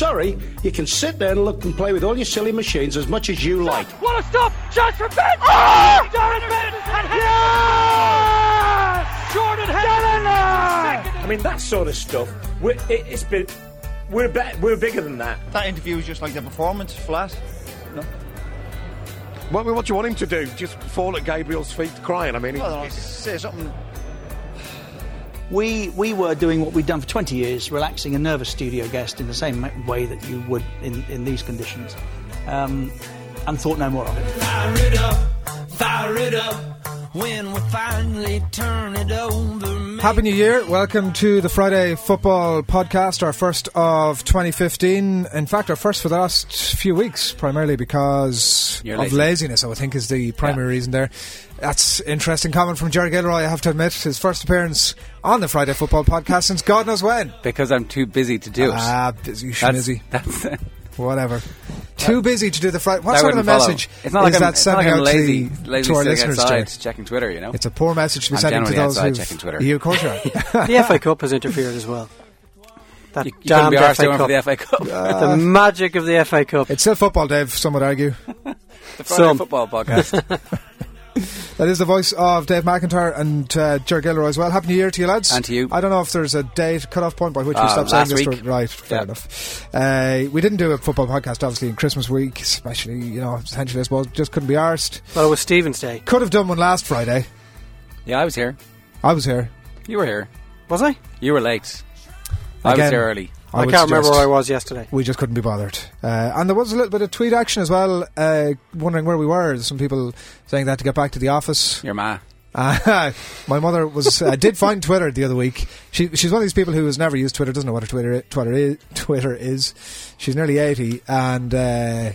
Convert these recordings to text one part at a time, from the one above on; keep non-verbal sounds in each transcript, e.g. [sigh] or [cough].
sorry, you can sit there and look and play with all your silly machines as much as you like. What a stop! Chance for Ben! Oh! Ah! Darren Ben! And yes! Jordan Henderson! I mean, that sort of stuff. We're, it, it's been. We're be- we're bigger than that. That interview was just like the performance, flat. No. What, what do you want him to do? Just fall at Gabriel's feet crying? I mean, he- Well, I'll say something. We we were doing what we'd done for 20 years, relaxing a nervous studio guest in the same way that you would in, in these conditions, um, and thought no more of it. Fire it up, fire it up. When we finally turn it over. Happy New Year. Welcome to the Friday Football Podcast, our first of 2015. In fact, our first for the last few weeks, primarily because You're of lazy. laziness, I would think is the primary reason there. That's interesting comment from Jerry Gilroy, I have to admit. His first appearance on the Friday Football Podcast since God knows when. because I'm too busy to do it. Ah, busy, that's, schmizzy, that's whatever. Too busy to do the Friday. What that sort of a follow. message It's not like is I'm, that it's not sending like out lazy, to, lazy to our listeners, outside checking Twitter. You know, It's a poor message to be I'm sending to generally those outside who've... checking Twitter. You, of course are. [laughs] [laughs] The FA Cup has interfered as well. That you, you couldn't damned be FA Cup. the FA Cup. [laughs] the magic of the FA Cup. It's still football, Dave, some would argue. the Friday some. football podcast. That is the voice of Dave McIntyre and uh, Jerry Gilroy as well. Happy New Year to you, lads. And to you. I don't know if there's a date cut-off point by which we Uh, stop saying this. week. Right, fair Yeah. enough. Uh, we didn't do a football podcast, obviously, in Christmas week, especially, you know, essentially, I suppose, just couldn't be arsed. Well, it was Stephen's Day. Could have done one last Friday. yeah, I was here. I was here. You were here. Was I? You were late. I was here early. I, would can't remember where I was yesterday. We just couldn't be bothered. Uh, and there was a little bit of tweet action as well, uh, wondering where we were. Some people saying they had to get back to the office. Your ma. Uh, [laughs] my mother was uh, did find Twitter the other week. She she's one of these people who has never used Twitter, doesn't know what a Twitter Twitter is. Twitter is. She's nearly eighty, and uh,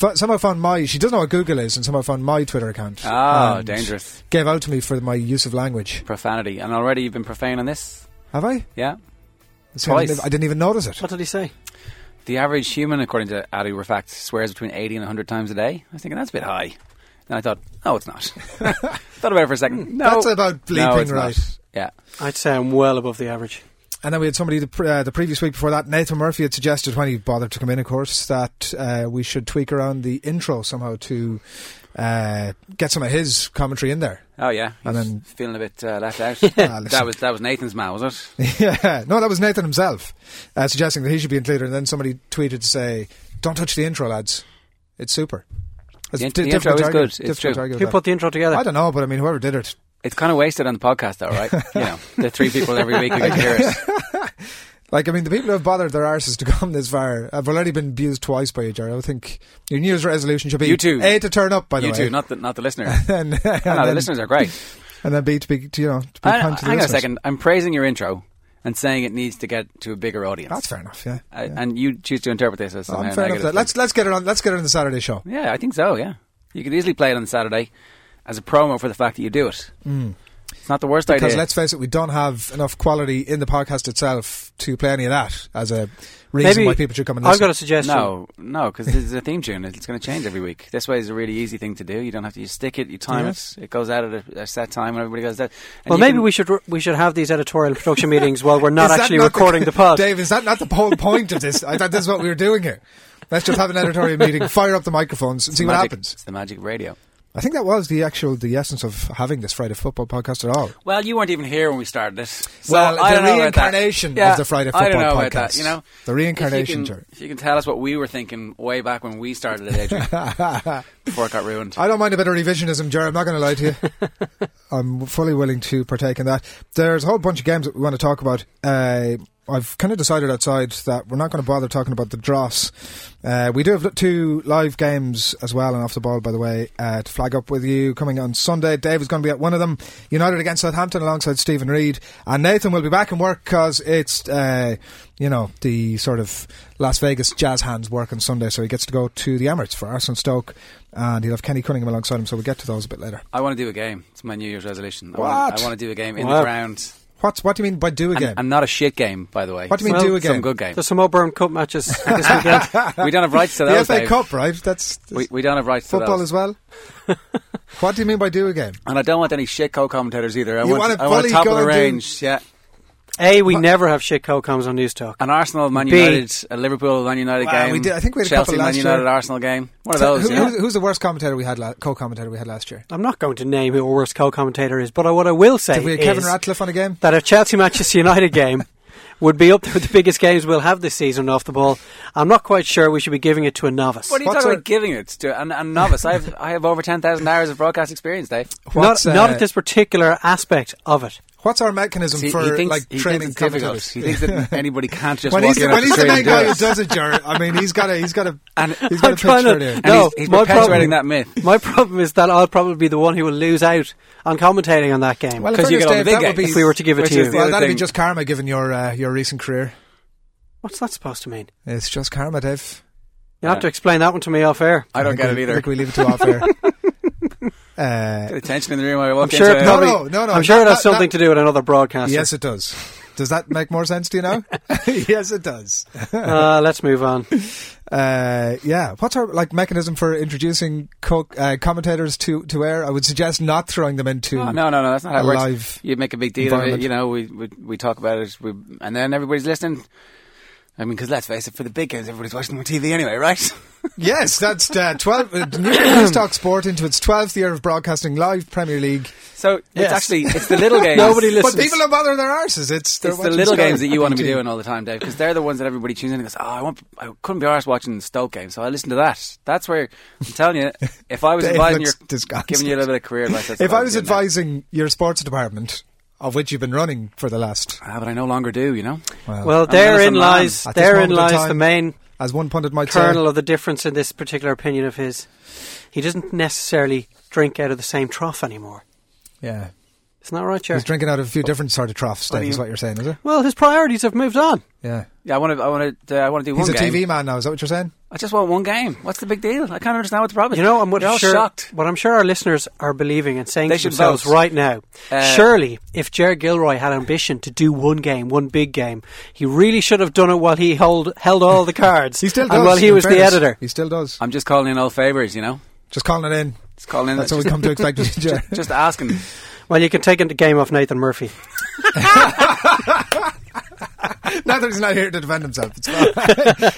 f- somehow found my. She doesn't know what Google is, and somehow found my Twitter account. Oh, dangerous. Gave out to me for my use of language. Profanity. And already you've been profane on this? Have I? Yeah. See, I, didn't, Twice. even- I didn't even notice it. What did he say? The average human, according to Adi Rafact, swears between 80 and 100 times a day. I was thinking, that's a bit high. And I thought, no, it's not. [laughs] Thought about it for a second. No. That's about no, bleeping it's right. Not. Yeah. I'd say I'm well above the average. And then we had somebody the, pre- uh, the previous week before that, Nathan Murphy had suggested when he bothered to come in, of course, that uh, we should tweak around the intro somehow to uh, get some of his commentary in there. Oh, yeah. And then- feeling a bit uh, left out. [laughs] Ah, that was that was Nathan's man, was it? [laughs] yeah, no, that was Nathan himself uh, suggesting that he should be included, and then somebody tweeted to say, "Don't touch the intro, lads. It's super." It's The di- the intro is good. It's true. Who put the intro together? I don't know, but I mean, whoever did it. It's kind of wasted on the podcast, though, right? [laughs] you know, the three people every week who can hear it. Like, I mean, the people who have bothered their arses to [laughs] come this far have already been abused twice by you, Jerry. I think your New Year's resolution should be You too. A, to turn up, by the You way. two, not the not the listener. [laughs] and, and no, the listeners are great. [laughs] And then B, to be, to, you know, to be I, kind to the hang on a second. I'm praising your intro and saying it needs to get to a bigger audience. That's fair enough, yeah. I, yeah. And you choose to interpret this as Oh, I'm fair enough. that. Let's, let's get it on, let's get it on the Saturday show. Yeah, I think so. Yeah, you could easily play it on Saturday as a promo for the fact that you do it. Hmm. It's not the worst Because idea. Because let's face it, we don't have enough quality in the podcast itself to play any of that as a reason Maybe why people should come and listen. I've listen. got a suggestion. no, no, because this is a theme tune. It's going to change every week. This way is a really easy thing to do. You don't have to. You stick it. You time Yes. it. It goes out at a, a set time, and everybody goes that. Well, maybe can- we should we should have these editorial production meetings while we're not [laughs] actually not recording the, [laughs] pod. Dave, is that not the whole point of this? I thought this is what we were doing here. Let's just have an editorial meeting, fire up the microphones, and It's see the what happens. It's the magic of radio. I think that was the actual, the essence of having this Friday football podcast at all. Well, you weren't even here when we started this. So Well, I the don't know about that. reincarnation Yeah, of the Friday I don't football know about podcast. that, you know, The reincarnation, If you, can, if you can tell us what we were thinking way back when we started it, Adrian, [laughs] before it got ruined. I don't mind a bit of revisionism, Jerry. I'm not going to lie to you. [laughs] I'm fully willing to partake in that. There's a whole bunch of games that we want to talk about. Uh, I've kind of decided outside that we're not going to bother talking about the dross. Uh, we do have two live games as well, and off the ball, by the way, uh, to flag up with you coming on Sunday. Dave is going to be at one of them. United against Southampton alongside Stephen Reid, and Nathan will be back in work because it's uh, you know the sort of Las Vegas jazz hands work on Sunday, so he gets to go to the Emirates for Arsenal Stoke, and he'll have Kenny Cunningham alongside him. So we'll get to those a bit later. I want to do a game. It's my New Year's resolution. I What? Want, I want to do a game in Wow. the ground. What's what do you mean by do a And, game? and not a shit game, by the way. What do you mean Well, do a game? Some good game. There's some Auburn Cup matches this weekend. [laughs] we don't have rights to the. FA Dave. Cup, right? That's, We, we don't have rights football to football as well. [laughs] what do you mean by do a game? And I don't want any shit co-commentators either. I You want, want it I want top of the going to- range. Yeah. A, we never have shit co-coms on Newstalk. An Arsenal Man United, a Liverpool Man United Well, game. we did- I think we had a Chelsea couple Man United year. Arsenal game. One of Who- those. you know? who's, who's the worst commentator we had, la- co-commentator we had last year? I'm not going to name who our worst co-commentator is, but what I will say Did we have is Kevin Ratcliffe on a game? that a Chelsea Manchester United game [laughs] would be up there with the biggest games we'll have this season off the ball. I'm not quite sure we should be giving it to a novice. What are you What's talking our- about giving it to a, a novice? I have I have over ten thousand hours of broadcast experience, Dave. not, What's, not uh, at this particular aspect of it. What's our mechanism See, for thinks, like training thinks it's difficult. commentators? He thinks that [laughs] anybody can't just when walk he's, in when he's the street main guy who does it, Jared, I mean, he's got a he's got a [laughs] And- he's got I'm a trying picture to- there. And No, he's, he's my perpetuating problem- that myth. My problem is that I'll probably be the one who will lose out on commentating on that game. Well, in 'Cause you get all the big that would be if we were to give it to you. well, that'd be just karma given your uh, your recent career. What's that supposed to mean? It's just karma, Dave. You have to explain that one to me off air. I don't think get we, it I either. think we leave it to off air. [laughs] uh, Get attention in the room when I walk I'm sure, into it it. no, no, no, I'm sure that- it has that- something that- to do with another broadcaster. yes, it does. Does that make more sense to you now? [laughs] [laughs] yes, it does. Uh, let's move on. [laughs] Uh, yeah. What's our like mechanism for introducing co- uh, commentators to, to air? I would suggest not throwing them into. Oh, no, no, no, that's not how it works. You make a big deal of it, you know. We we, we talk about it, we, and then everybody's listening. I mean, because let's face it, for the big games, everybody's watching them on TV anyway, right? [laughs] Yes, that's uh, twelve. Uh, New News [coughs] Talk Sport into its twelfth year of broadcasting live Premier League. So Yes. it's actually it's the little [laughs] games. Nobody listens. But people don't bother their arses. It's It's the little games that you want to be doing all the time, Dave, because they're the ones that everybody tunes in and goes, "Oh, I want, I couldn't be arsed watching the Stoke game, so I listen to that." That's where I'm telling you, if I was [laughs] Dave advising you, looks disgusted. giving you a little bit of career advice, that's If I was advising your sports department, of which you've been running for the last, ah, but I no longer do. You know, Well, I'm therein lies therein lies time, the main as one pundit might kernel say, of the difference in this particular opinion of his. He doesn't necessarily drink out of the same trough anymore. yeah, Isn't that right, Chair? he's drinking out of a few different sort of troughs. What Dave, do is what you're saying, is it? Well, his priorities have moved on. Yeah, yeah, I want to, I want to, uh, I want to do he's one a game. TV man now. Is that what you're saying? I just want one game. What's the big deal? I can't understand what the problem is. You know, I'm what They're all sure, shocked. what I'm sure our listeners are believing and saying They to themselves vote. right now. Uh, surely, if Ger Gilroy had ambition to do one game, one big game, he really should have done it while he hold, held all the [laughs] cards. He still does. and while he in was the editor. He still does. I'm just calling in all favours. You know, Just calling it in. just calling in. That's what we come to expect. with you, Jer. just asking. Well, you can take the game off Nathan Murphy. [laughs] now that he's not here to defend himself, it's fine.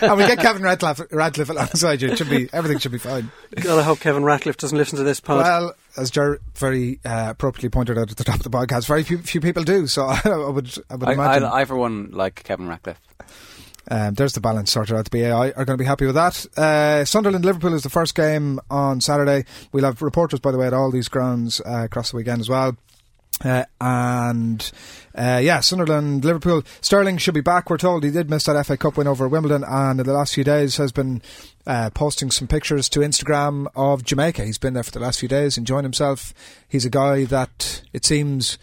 [laughs] and we get Kevin Radcliffe, Radcliffe alongside you. It should be everything should be fine. God, I hope Kevin Ratcliffe doesn't listen to this pod. Well, as Jer very uh, appropriately pointed out at the top of the podcast, very few, few people do. So [laughs] I would, I would I, imagine I, I, for one, like Kevin Ratcliffe. Um, there's the balance sorted out. The BAI are going to be happy with that. Uh, Sunderland Liverpool is the first game on Saturday. We'll have reporters, by the way, at all these grounds uh, across the weekend as well. Uh, and uh, yeah, Sunderland, Liverpool, Sterling should be back. We're told he did miss that FA Cup win over Wimbledon, and in the last few days has been uh, posting some pictures to Instagram of Jamaica. He's been there for the last few days, enjoying himself. He's a guy that it seems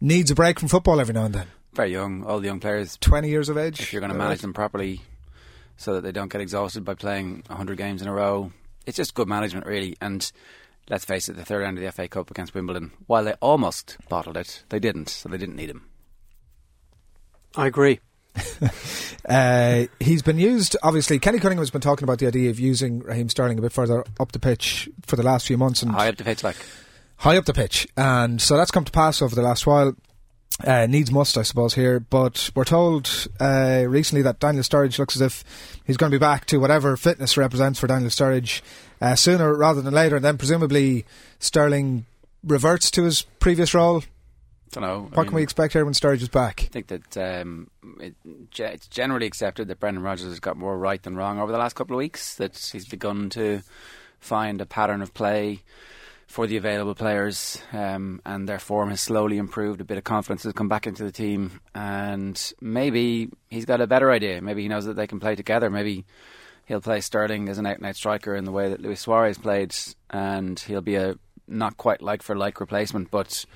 needs a break from football every now and then. Very young, all the young players. Twenty years of age. If you're going to manage them properly, so that they don't get exhausted by playing 100 games in a row, it's just good management, really. And let's face it, the third round of the FA Cup against Wimbledon, while they almost bottled it, they didn't, so they didn't need him. I agree. [laughs] Uh, he's been used, obviously. Kenny Cunningham has been talking about the idea of using Raheem Sterling a bit further up the pitch for the last few months and High up the pitch, like high up the pitch. And so that's come to pass over the last while. Uh, needs must, I suppose, here. But we're told uh, recently that Daniel Sturridge looks as if he's going to be back to whatever fitness represents for Daniel Sturridge uh, sooner rather than later. And then presumably Sterling reverts to his previous role. don't know. What can we expect here when Sturridge is back? I think that um, it, it's generally accepted that Brendan Rodgers has got more right than wrong over the last couple of weeks. That he's begun to find a pattern of play for the available players, um, and their form has slowly improved. A bit of confidence has come back into the team, and maybe he's got a better idea. Maybe he knows that they can play together. Maybe he'll play Sterling as an out-and-out striker in the way that Luis Suarez played, and he'll be a not quite like for like replacement, but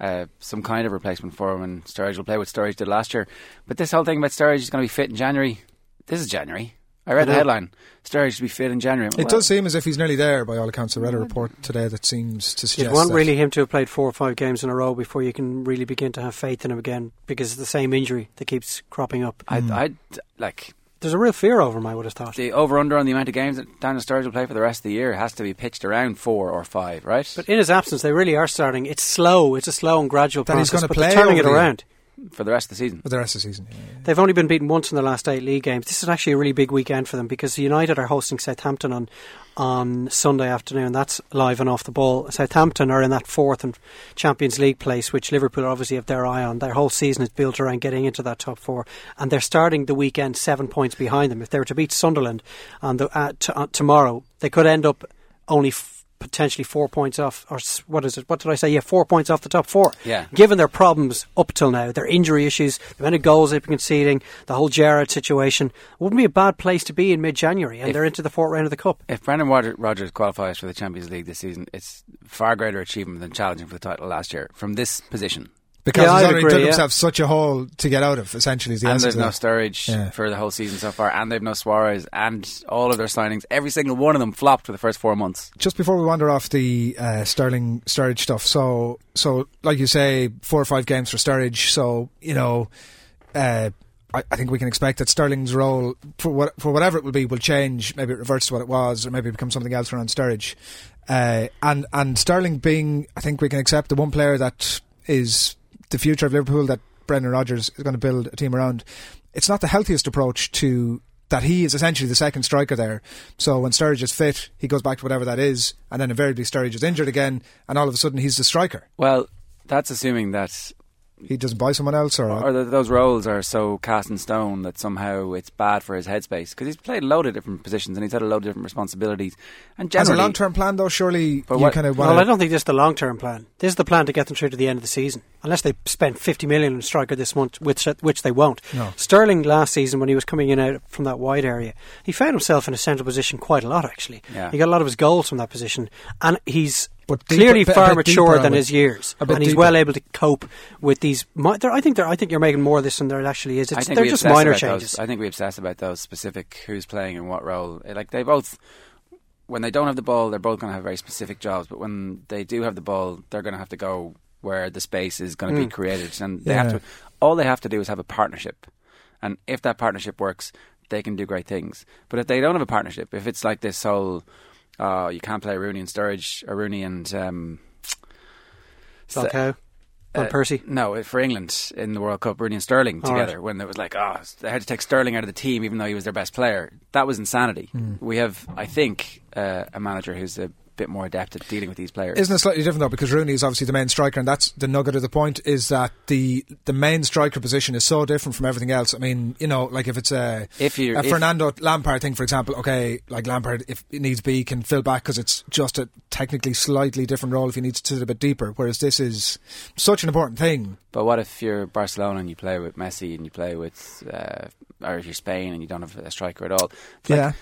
uh, some kind of replacement for him. And Sturridge will play what Sturridge did last year. But this whole thing about Sturridge is going to be fit in January. This is January. I read I the know. headline. Sturridge to be fit in January. It does seem as if he's nearly there, by all accounts. I read a report today that seems to You'd suggest want that. really him to have played four or five games in a row before you can really begin to have faith in him again because it's the same injury that keeps cropping up. I, hmm. I like There's a real fear over him, I would have thought. the over under on the amount of games that Daniel Sturridge will play for the rest of the year has to be pitched around four or five, right? But in his absence, they really are starting. It's slow. It's a slow and gradual That he's process. gonna but play turning it over the- around. For the rest of the season. For the rest of the season. Yeah, yeah. They've only been beaten once in the last eight league games. This is actually a really big weekend for them because United are hosting Southampton on on Sunday afternoon. That's live and off the ball. Southampton are in that fourth and Champions League place, which Liverpool obviously have their eye on. Their whole season is built around getting into that top four, and they're starting the weekend seven points behind them. If they were to beat Sunderland on the uh, t- uh, tomorrow, they could end up only. F- potentially four points off, or what is it? What did I say? Yeah, four points off the top four. Yeah. Given their problems up till now, their injury issues, the amount of goals they've been conceding, the whole Gerrard situation, wouldn't be a bad place to be in mid-January, and If- they're into the fourth round of the cup. If Brendan Rodgers, Rodgers qualifies for the Champions League this season, it's far greater achievement than challenging for the title last year from this position. Because Yeah, he's already agree, dug yeah. himself such a hole to get out of, essentially, is the and there's no. Sturridge Yeah. for the whole season so far, and they've no Suarez, and all of their signings, every single one of them flopped for the first four months. just before we wander off the uh, Sterling Sturridge stuff, so so like you say, four or five games for Sturridge. So you know, uh, I, I think we can expect that Sterling's role for what for whatever it will be will change. Maybe it reverts to what it was, or maybe it becomes something else around Sturridge. Uh, and and Sterling being, I think we can accept the one player that is the future of Liverpool that Brendan Rodgers is going to build a team around. It's not the healthiest approach to that he is essentially the second striker there. So when Sturridge is fit, he goes back to whatever that is, and then invariably Sturridge is injured again, and all of a sudden he's the striker. Well, that's assuming that He doesn't buy someone else, or, or that those roles are so cast in stone that somehow it's bad for his headspace because he's played a load of different positions and he's had a load of different responsibilities. And as a long term plan, though, surely you what- kind of Well, I don't think this is the long-term plan. This is the plan to get them through to the end of the season, unless they spent 50 million on a striker this month, which which they won't. No. Sterling last season, when he was coming in out from that wide area, he found himself in a central position quite a lot. Actually, Yeah. he got a lot of his goals from that position, and he's But deeper- clearly a a far bit mature than his years, a bit and he's deeper. well able to cope with these. mi- I think. I think you're making more of this than there actually is. It's, they're just minor changes. Those, I think we obsess about those specific who's playing and what role. Eh, Like they both, when they don't have the ball, they're both going to have very specific jobs. But when they do have the ball, they're going to have to go where the space is going to be Mm. created, and they have to. All they have to do is have a partnership, and if that partnership works, they can do great things. But if they don't have a partnership, if it's like this whole, oh, you can't play Rooney and Sturridge, or Rooney and um, Falcao, uh, Persie. No, for England in the World Cup, Rooney and Sterling together. right. When it was like, oh, they had to take Sterling out of the team, even though he was their best player. That was insanity. Hmm. We have, I think, uh, a manager who's a bit more adept at dealing with these players. Isn't it slightly different though? Because Rooney is obviously the main striker, and that's the nugget of the point. Is that the the main striker position is so different from everything else. I mean, you know, like if it's a If if- Fernando Lampard thing, for example, okay, like Lampard, if it needs be, can fill back because it's just a technically slightly different role if he needs to sit a bit deeper. Whereas this is such an important thing. But what if you're Barcelona and you play with Messi and you play with, uh, or if you're Spain and you don't have a striker at all? Like, yeah,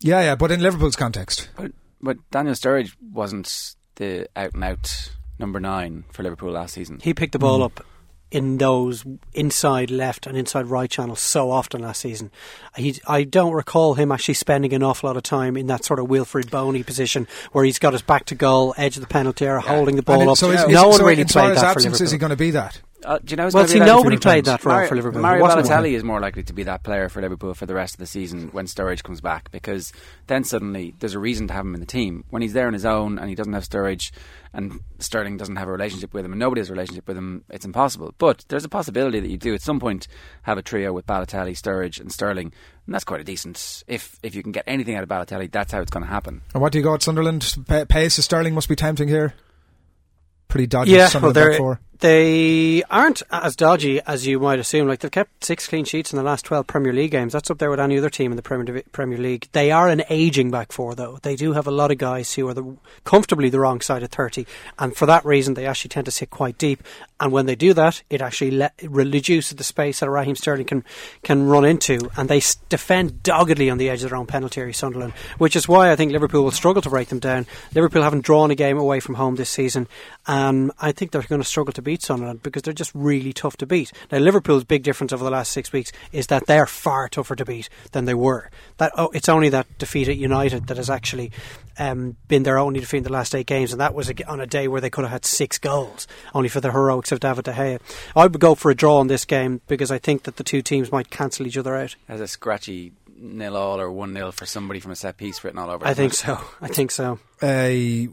yeah, yeah. But in Liverpool's context, But, but Daniel Sturridge wasn't the out and out number nine for Liverpool last season. He picked the ball hmm. up in those inside left and inside right channels so often last season. He, I don't recall him actually spending an awful lot of time in that sort of Wilfried Bony position where he's got his back to goal, edge of the penalty area, holding the ball it- up. so is- no is- one so really in played Suarez's that for absence, Liverpool. Is he going to be that? Uh, do you know well, see, nobody played that role Mario, for Liverpool. Mario It. Balotelli is more likely to be that player for Liverpool for the rest of the season when Sturridge comes back because then suddenly there's a reason to have him in the team. When he's there on his own and he doesn't have Sturridge and Sterling doesn't have a relationship with him and nobody has a relationship with him, it's impossible. But there's a possibility that you do at some point have a trio with Balotelli, Sturridge, and Sterling, and that's quite a decent. If if you can get anything out of Balotelli, that's how it's going to happen. And what do you got, Sunderland? Pa- Pace of Sterling must be tempting here. Pretty dodgy. Yeah, well, Sunderland back they're, four. They aren't as dodgy as you might assume. Like they've kept six clean sheets in the last twelve Premier League games. That's up there with any other team in the Premier Premier League. They are an aging back four, though. They do have a lot of guys who are the, comfortably the wrong side of thirty, and for that reason, they actually tend to sit quite deep. And when they do that, it actually reduces the space that Raheem Sterling can can run into, and they defend doggedly on the edge of their own penalty area, Sunderland, which is why I think Liverpool will struggle to break them down. Liverpool haven't drawn a game away from home this season, and I think they're going to struggle to beat Sunderland because they're just really tough to beat. Now, Liverpool's big difference over the last six weeks is that they're far tougher to beat than they were. That oh, it's only that defeat at United that has actually um, been their only defeat in the last eight games, and that was on a day where they could have had six goals, only for the heroics of David De Gea. I would go for a draw in this game because I think that the two teams might cancel each other out. Has a scratchy nil all or one nil for somebody from a set piece written all over. I it. think so. I think so. Uh,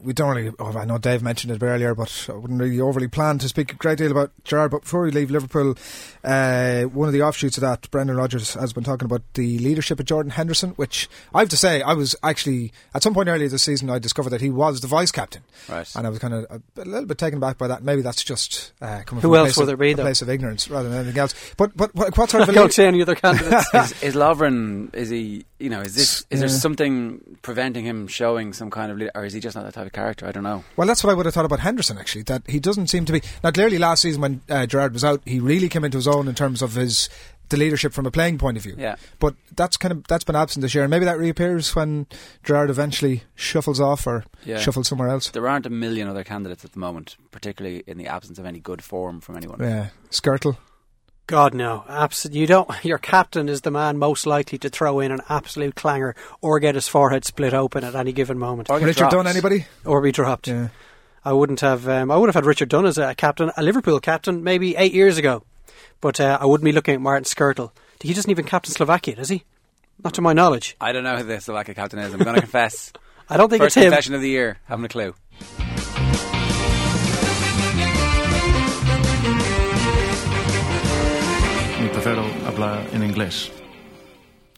we don't really. Oh, I know Dave mentioned it earlier, but I wouldn't really overly plan to speak a great deal about Gerrard. But before we leave Liverpool, uh, one of the offshoots of that, Brendan Rodgers has been talking about the leadership of Jordan Henderson, which I have to say, I was actually at some point earlier this season, I discovered that he was the vice captain, Right. and I was kind of a, a little bit taken back by that. Maybe that's just uh, coming Who from a else place will of, there be, a place of ignorance rather than anything else. But but what, what sort of [laughs] a Don't say any other candidates. [laughs] is, is Lovren? Is he? You know, is this? Is there something preventing him showing some kind of, leader, or is he just not that type of character? I don't know. Well, that's what I would have thought about Henderson, actually. That he doesn't seem to be. Now, clearly, last season when uh, Gerrard was out, he really came into his own in terms of his the leadership from a playing point of view. Yeah. But that's kind of that's been absent this year, and maybe that reappears when Gerrard eventually shuffles off or Yeah. shuffles somewhere else. There aren't a million other candidates at the moment, particularly in the absence of any good form from anyone. Yeah, Skrtel. God no, absolutely. You don't. [laughs] Your captain is the man most likely to throw in an absolute clanger or get his forehead split open at any given moment, Or Richard dropped. Dunn, anybody? or be dropped. Yeah. I wouldn't have. Um, I would have had Richard Dunne as a captain, a Liverpool captain, maybe eight years ago. But uh, I wouldn't be looking at Martin Skrtel. He doesn't even captain Slovakia, does he? Not to my knowledge. I don't know who the Slovakia captain is. I'm going [laughs] to confess. I don't think First it's him. confession of the year. Haven't a clue. Mi prefiero hablar en inglés.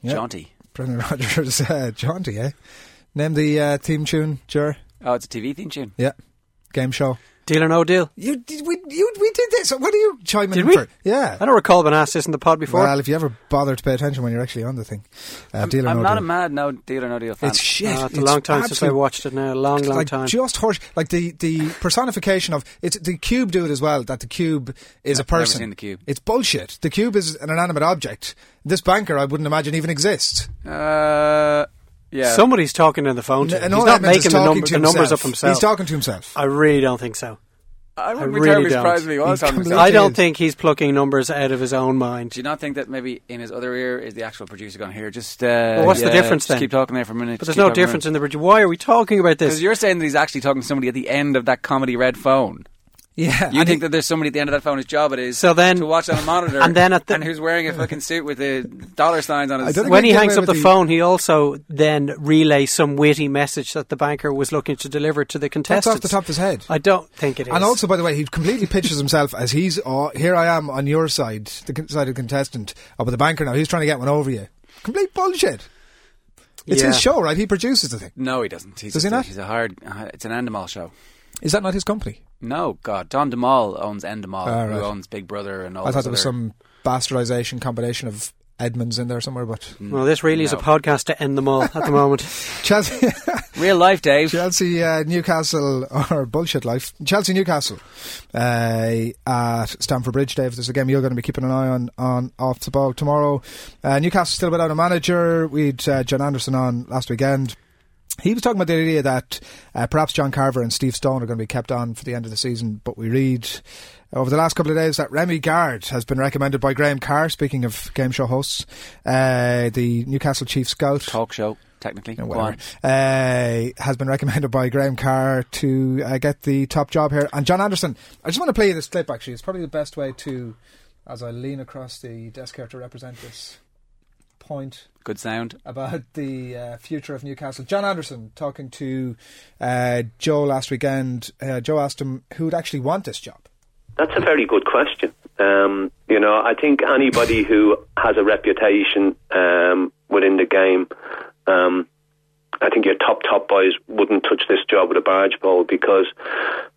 Yeah. Jaunty. Brendan Rodgers, [laughs] uh, jaunty, eh? Name the uh, theme tune, Ger. Oh, it's a TV theme tune. Yeah, game show. Deal or no deal? You, did- we, you, we did this. What are you chiming Did in we? for? Yeah. I don't recall being asked this in the pod before. Well, if you ever bother to pay attention when you're actually on the thing, uh, deal or I'm no not deal. a mad no deal or no deal fan. It's shit. Ah, it's a long time since I absolute- watched it now. A long, long like time. just horse. Like the the personification of it's the cube do it as well. That the cube is a I've never person. seen the cube. It's bullshit. The cube is an inanimate object. This banker, I wouldn't imagine even exists. Uh, yeah. Somebody's talking on the phone. To him. And He's not that means making the, talking number, to the numbers up himself. He's talking to himself. I really don't think so. I wouldn't I be really terribly don't. surprised if he was He's talking completely- himself. I don't is. think he's plucking numbers out of his own mind. Do you not think that maybe in his other ear is the actual producer going here? Just uh, Well, what's the yeah, difference just then? Keep talking there for a minute. But there's no difference in the bridge. Why are we talking about this? because you're saying that he's actually talking to somebody at the end of that comedy red phone. Yeah, You and think he- that there's somebody at the end of that phone whose job it is So then- to watch on a monitor [laughs] and then at the- and who's wearing a fucking suit with the dollar signs on I his don't when he hangs up the with phone, he also then relays some witty message that the banker was looking to deliver to the contestant. that's off the top of his head. I don't think it is. And also, by the way, he completely pitches himself as he's, oh, here I am on your side, the side of the contestant, oh, but the banker now, he's trying to get one over you. Complete bullshit. It's Yeah. his show, right? He produces the thing. No, he doesn't. He's Does he a- not? he's a hard. Uh, it's an Endemol show. Is that not his company? No, God, Don DeMol owns Endemol, Ah, who owns Big Brother and all. I thought there was some bastardization combination of Edmonds in there somewhere, but Well, this really is a podcast to end them all at the [laughs] moment. Chelsea, [laughs] real life, Dave. Chelsea, uh, Newcastle, [laughs] or bullshit life. Chelsea, Newcastle, uh, at Stamford Bridge. Dave, there's a game you're going to be keeping an eye on on off the ball tomorrow. Uh, Newcastle still without a manager. We'd uh, John Anderson on last weekend. He was talking about the idea that uh, perhaps John Carver and Steve Stone are going to be kept on for the end of the season, but we read over the last couple of days that Rémi Garde has been recommended by Graham Carr, speaking of game show hosts, uh, the Newcastle chief scout. Talk show, technically. Yeah, Go uh, has been recommended by Graham Carr to uh, get the top job here. And John Anderson, I just want to play you this clip actually. It's probably the best way to, as I lean across the desk here to represent this point Good sound. about the uh, future of Newcastle. John Anderson talking to uh, Joe last weekend. Uh, Joe asked him who would actually want this job. That's a very good question. Um, you know, I think anybody who has a reputation um, within the game, um, I think your top top boys wouldn't touch this job with a barge pole because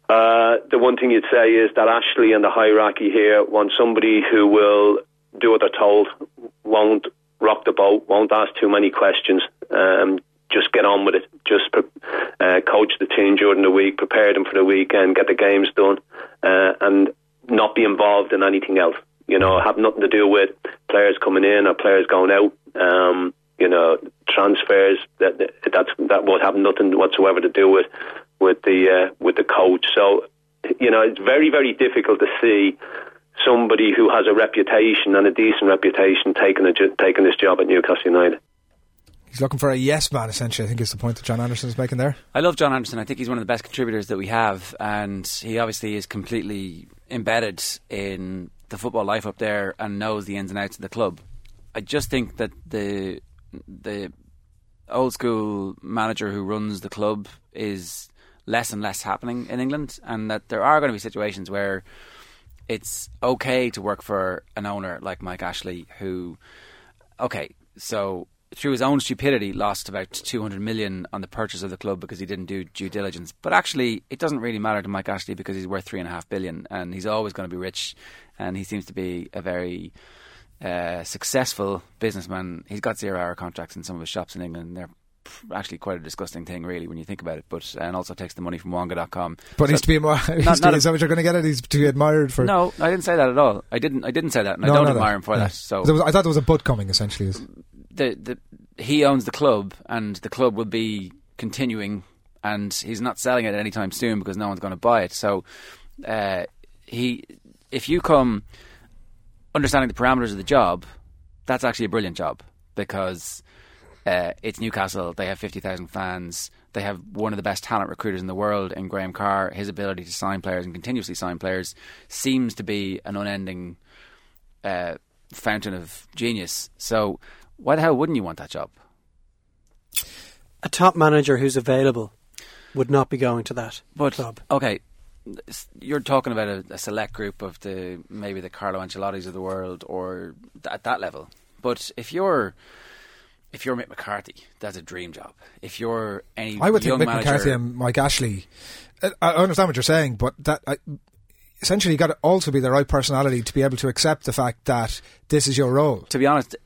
uh, the one thing you'd say is that Ashley and the hierarchy here want somebody who will do what they're told, won't rock the boat, won't ask too many questions, um, just get on with it. Just uh, coach the team during the week, prepare them for the weekend, get the games done, uh, and not be involved in anything else. You know, have nothing to do with players coming in or players going out. Um, you know, transfers that that's that would have nothing whatsoever to do with with the uh, with the coach. So, you know, it's very very difficult to see somebody who has a reputation and a decent reputation taking a, taking this job at Newcastle United. He's looking for a yes man, essentially, I think is the point that John Anderson is making there. I love John Anderson. I think he's one of the best contributors that we have, and he obviously is completely embedded in the football life up there and knows the ins and outs of the club. I just think that the the old school manager who runs the club is less and less happening in England, and that there are going to be situations where it's okay to work for an owner like Mike Ashley, who, okay, so through his own stupidity, lost about 200 million on the purchase of the club because he didn't do due diligence. But actually, it doesn't really matter to Mike Ashley because he's worth three and a half billion, and he's always going to be rich, and he seems to be a very uh, successful businessman. He's got zero-hour contracts in some of his shops in England. They're actually quite a disgusting thing, really, when you think about it. But and also takes the money from Wonga.com. But So- he's to be admired. He's Not- to, not is that what you're going to get it? He's to be admired for. no, I didn't say that at all. I didn't. I didn't say that, and No, I don't admire no. him for Yeah. that. So was, I thought there was a butt coming. Essentially, is the the he owns the club, and the club will be continuing, and he's not selling it anytime soon because no one's going to buy it. So uh, he, if you come understanding the parameters of the job, that's actually a brilliant job because uh, it's Newcastle. They have fifty thousand fans. They have one of the best talent recruiters in the world in Graham Carr. His ability to sign players and continuously sign players seems to be an unending uh, fountain of genius. So why the hell wouldn't you want that job? A top manager who's available would not be going to that But club. okay, you're talking about a, a select group of the maybe the Carlo Ancelottis of the world, or at that level. But if you're if you're Mick McCarthy, that's a dream job. If you're any I would think Mick manager, McCarthy and Mike Ashley. I I understand what you're saying, but that I, essentially you got to also be the right personality to be able to accept the fact that this is your role. to be honest,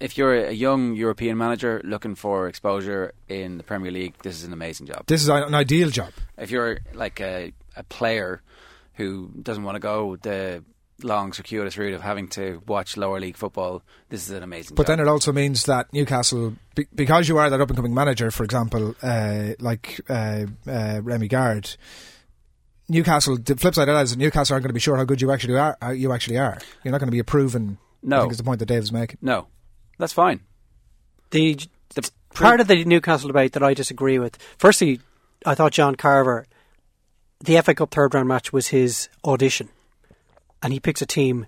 if you're a young European manager looking for exposure in the Premier League, this is an amazing job. This is an ideal job. if you're like a, a player who doesn't want to go the long circuitous route of having to watch lower league football, this is an amazing. But job. then it also means that Newcastle, be, because you are that up and coming manager, for example, uh, like uh, uh, Rémi Garde, Newcastle. The flip side of that is that Newcastle aren't going to be sure how good you actually are. How you actually are. You're not going to be a proven. I No. think is the point that Dave's making. no, that's fine. The, The part of the Newcastle debate that I disagree with. Firstly, I thought John Carver, the FA Cup third round match was his audition, and he picks a team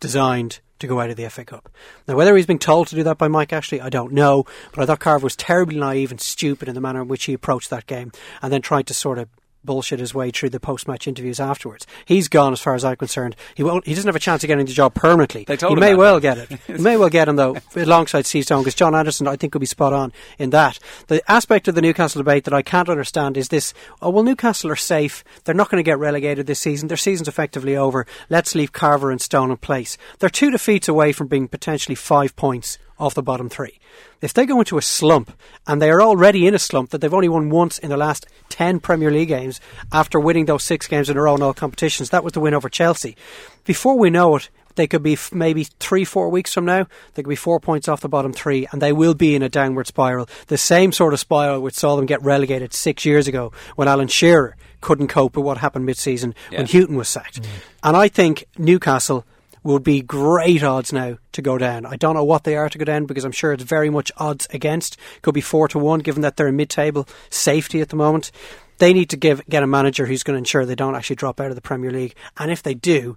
designed to go out of the FA Cup. Now, whether he's being told to do that by Mike Ashley, I don't know, but I thought Carver was terribly naive and stupid in the manner in which he approached that game, and then tried to sort of bullshit his way through the post-match interviews afterwards. He's gone, as far as I'm concerned. He won't. He doesn't have a chance of getting the job permanently. They told he him may well get it. [laughs] he may well get him though, alongside Steve Stone, because John Anderson, I think, will be spot on in that. The aspect of the Newcastle debate that I can't understand is this: Oh, well, Newcastle are safe. They're not going to get relegated this season. Their season's effectively over. Let's leave Carver and Stone in place. They're two defeats away from being potentially five points off the bottom three. If they go into a slump, and they are already in a slump that they've only won once in the last 10 Premier League games after winning those six games in a row in all competitions, that was the win over Chelsea. Before we know it, they could be f- maybe three, four weeks from now. They could be four points off the bottom three, and they will be in a downward spiral. The same sort of spiral which saw them get relegated six years ago when Alan Shearer couldn't cope with what happened mid-season when Yeah. Hughton was sacked. Mm. And I think Newcastle would be great odds now to go down. I don't know what they are to go down because I'm sure it's very much odds against. Could be four to one, given that they're in mid-table safety at the moment. They need to give get a manager who's going to ensure they don't actually drop out of the Premier League. And if they do,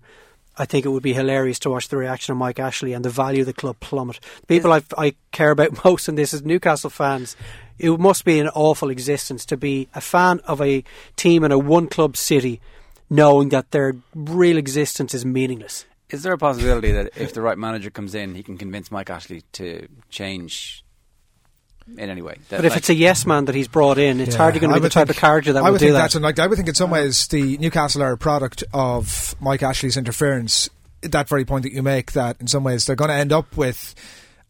I think it would be hilarious to watch the reaction of Mike Ashley and the value of the club plummet. The people I, I care about [laughs] most in this is Newcastle fans. It must be an awful existence to be a fan of a team in a one club city, knowing that their real existence is meaningless. Is there a possibility that if the right manager comes in, he can convince Mike Ashley to change in any way? That, But if like- it's a yes man that he's brought in, it's Yeah, hardly going to be the would type think- of character that I will would do think that. that's and like I would think in some ways the Newcastle are a product of Mike Ashley's interference. That very point that you make, that in some ways they're going to end up with.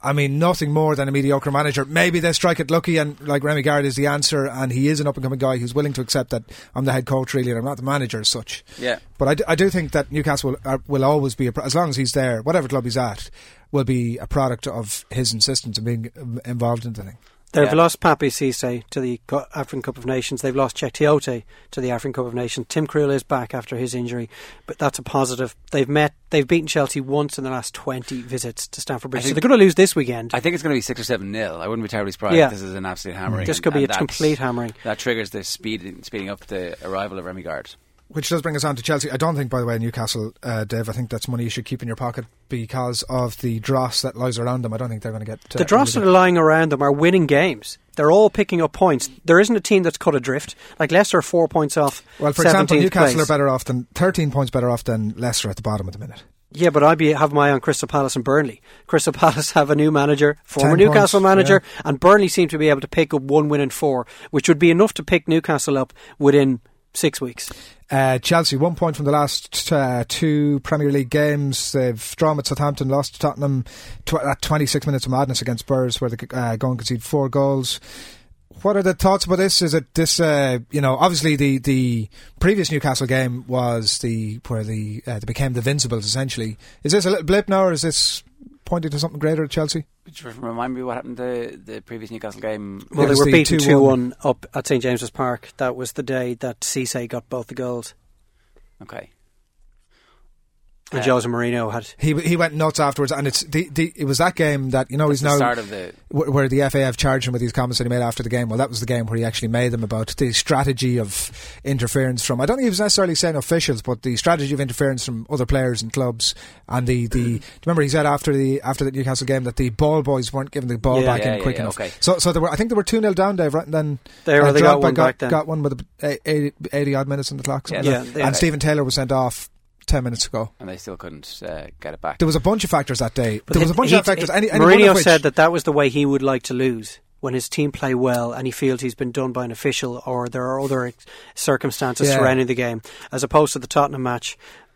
I mean, nothing more than a mediocre manager. Maybe they strike it lucky, and like Rémi Garde is the answer, and he is an up and coming guy who's willing to accept that I'm the head coach, really, and I'm not the manager as such. yeah, But I do, I do think that Newcastle will, will always be, a, pro- as long as he's there, whatever club he's at, will be a product of his insistence in being um, involved in the thing. They've Yeah. lost Papiss Cisse to the African Cup of Nations. They've lost Cheick Tiote to the African Cup of Nations. Tim Krul is back after his injury, but that's a positive. They've met. They've beaten Chelsea once in the last twenty visits to Stamford Bridge. So they're going to lose this weekend. I think it's going to be six or seven nil. I wouldn't be terribly surprised. Yeah. if This is an absolute hammering. This could be and a complete hammering. That triggers the speed, speeding up the arrival of Rémi Garde. Which does bring us on to Chelsea. I don't think, by the way, Newcastle, uh, Dave. I think that's money you should keep in your pocket because of the dross that lies around them. I don't think they're going to get uh, the dross that are lying around them are winning games. They're all picking up points. There isn't a team that's cut adrift. Like Leicester, are four points off. Well, for example, Newcastle place. are better off than thirteen points better off than Leicester at the bottom at the minute. Yeah, but I'd be have my eye on Crystal Palace and Burnley. Crystal [laughs] Palace have a new manager, former Ten Newcastle points, manager, and Burnley seem to be able to pick up one win in four, which would be enough to pick Newcastle up within six weeks. Uh, Chelsea, one point from the last uh, two Premier League games. They've drawn at Southampton, lost to Tottenham tw- at 26 minutes of madness against Spurs, where they uh, go and concede four goals. What are the thoughts about this? Is it this? Uh, you know, obviously the, the previous Newcastle game was the where the uh, they became the Vincibles essentially. Is this a little blip now, or is this pointing to something greater at Chelsea? Remind me what happened to the previous Newcastle game. Well, It they were the beaten 2-1. 2 1 up at St James's Park. That was the day that Cisse got both the goals. Okay. And Uh, Jose Mourinho had. He he went nuts afterwards, and it's the, the it was that game that you know he's the now start of the- wh- where the FAF charged him with these comments that he made after the game. Well, that was the game where he actually made them about the strategy of interference from. I don't think he was necessarily saying officials, but the strategy of interference from other players and clubs. And the, the do you remember he said after the after the Newcastle game that the ball boys weren't giving the ball Yeah. back Yeah, in yeah, quick yeah, enough. okay. So so there were I think there were two 0 down, Dave. Right, and then They were- they got one got, back then. got one with 80, 80 odd minutes on the clock. something Yeah, like that. they- and they- Stephen Taylor was sent off ten minutes ago. and they still couldn't uh, get it back. There was a bunch of factors that day. there was a bunch He- of factors. Any, any Mourinho which, said that that was the way he would like to lose. When his team play well and he feels he's been done by an official or there are other ex- circumstances Yeah. surrounding the game, as opposed to the Tottenham match, I-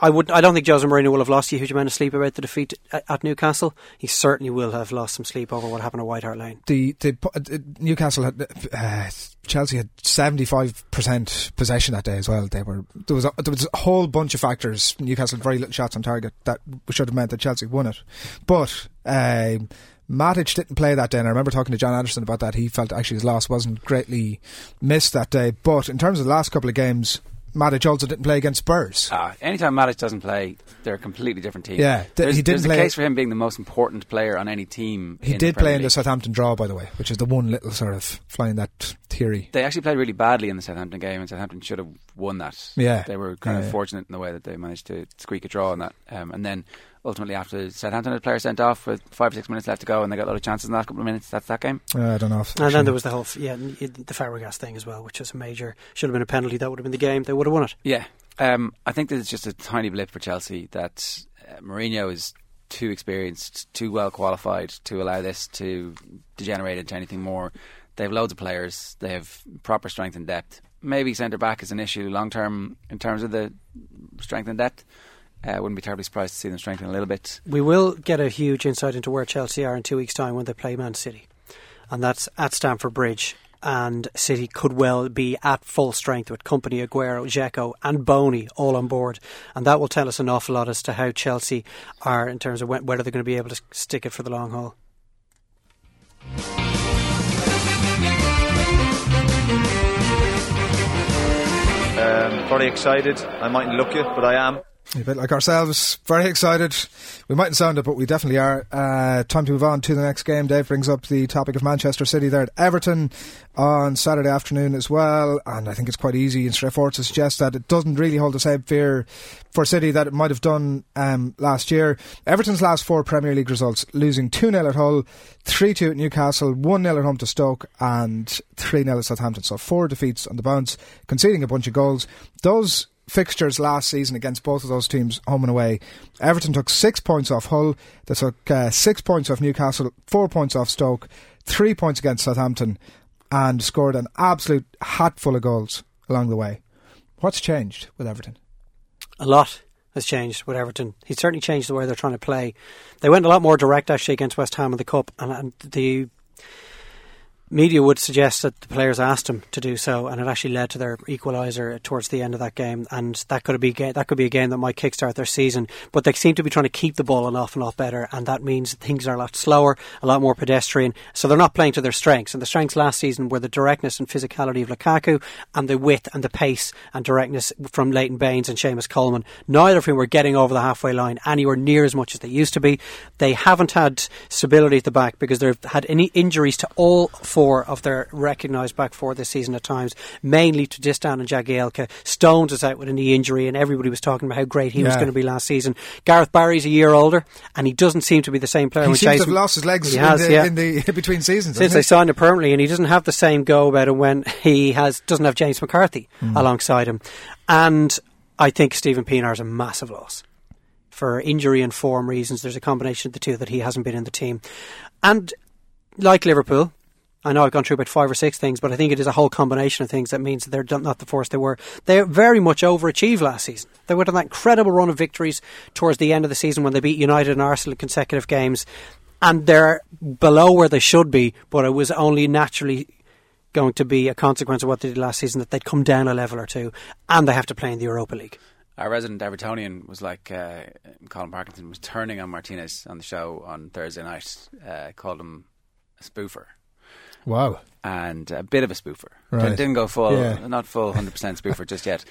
I would. I don't think Jose Mourinho will have lost a huge amount of sleep about the defeat at, at Newcastle. He certainly will have lost some sleep over what happened at White Hart Lane. the, the uh, Newcastle had uh, Chelsea had seventy five percent possession that day as well. They were there was a, there was a whole bunch of factors. Newcastle had very little shots on target that should have meant that Chelsea won it, but. Um, Matic didn't play that day, and I remember talking to John Anderson about that. He felt actually his loss wasn't greatly missed that day. But in terms of the last couple of games, Matic also didn't play against Spurs. Ah, anytime Matic doesn't play, they're a completely different team. Yeah, th- there's, he didn't there's play- a case for him being the most important player on any team. He did play Premier in the Southampton draw, by the way, which is the one little sort of flying that theory. They actually played really badly in the Southampton game, and Southampton should have won that. Yeah. they were kind Yeah, of yeah. fortunate in the way that they managed to squeak a draw on that. Um, and then ultimately, after Southampton had a player sent off with five or six minutes left to go, and they got a lot of chances in the last couple of minutes. That's that game. Uh, I don't know. If, And then there was the whole, yeah, n- the Fabregas thing as well, which was a major. Should have been a penalty. That would have been the game. They would have won it. Yeah, um, I think this is just a tiny blip for Chelsea that uh, Mourinho is too experienced, too well qualified to allow this to degenerate into anything more. They have loads of players. They have proper strength and depth. Maybe centre back is an issue long term in terms of the strength and depth. I uh, wouldn't be terribly surprised to see them strengthen a little bit. We will get a huge insight into where Chelsea are in two weeks' time when they play Man City, and that's at Stamford Bridge. And City could well be at full strength with Kompany Aguero, Dzeko, and Bony all on board, and that will tell us an awful lot as to how Chelsea are in terms of when, whether they're going to be able to stick it for the long haul. Um, very excited. I mightn't look it, but I am. A bit like ourselves, very excited. We mightn't sound it, but we definitely are. Uh, time to move on to the next game. Dave brings up the topic of Manchester City there at Everton on Saturday afternoon as well. And I think it's quite easy and straightforward to suggest that it doesn't really hold the same fear for City that it might have done um, last year. Everton's last four Premier League results losing 2 0 at Hull, 3 2 at Newcastle, 1 0 at home to Stoke, and 3 0 at Southampton. So four defeats on the bounce, conceding a bunch of goals. Those fixtures last season against both of those teams, home and away. Everton took six points off Hull. They took uh, six points off Newcastle, four points off Stoke, three points against Southampton, and scored an absolute hatful of goals along the way. What's changed with Everton? a lot has changed with Everton. He's certainly changed the way they're trying to play. They went a lot more direct actually against West Ham in the cup, and, and the media would suggest that the players asked him to do so, and it actually led to their equaliser towards the end of that game. And that could be that could be a game that might kickstart their season. But they seem to be trying to keep the ball an awful lot better, and that means things are a lot slower, a lot more pedestrian. So they're not playing to their strengths. And the strengths last season were the directness and physicality of Lukaku, and the width and the pace and directness from Leighton Baines and Seamus Coleman. Neither of whom were getting over the halfway line anywhere near as much as they used to be. They haven't had stability at the back because they've had any injuries to all four four of their recognised back four this season at times, mainly to Distin and Jagielka. Stones is out with a knee injury, and everybody was talking about how great he was going to be last season. Gareth Barry's a year older, and he doesn't seem to be the same player. He seems to have lost his legs in, has, the, yeah. in the [laughs] between seasons. Since they signed him permanently, and he doesn't have the same go about him when [laughs] he has doesn't have James McCarthy Hmm. alongside him, and I think Stephen Pienaar is a massive loss for injury and form reasons. There's a combination of the two that he hasn't been in the team, and like Liverpool. I know I've gone through about five or six things, but I think it is a whole combination of things that means that they're not the force they were. They very much overachieved last season. They went on that incredible run of victories towards the end of the season when they beat United and Arsenal in consecutive games, and they're below where they should be. But it was only naturally going to be a consequence of what they did last season that they'd come down a level or two, and they have to play in the Europa League. Our resident Evertonian was like uh, Colin Parkinson was turning on Martinez on the show on Thursday night. Uh, called him a spoofer Wow. and a bit of a spoofer. Right. Didn't- go full, Yeah. not full [laughs] hundred percent spoofer just yet.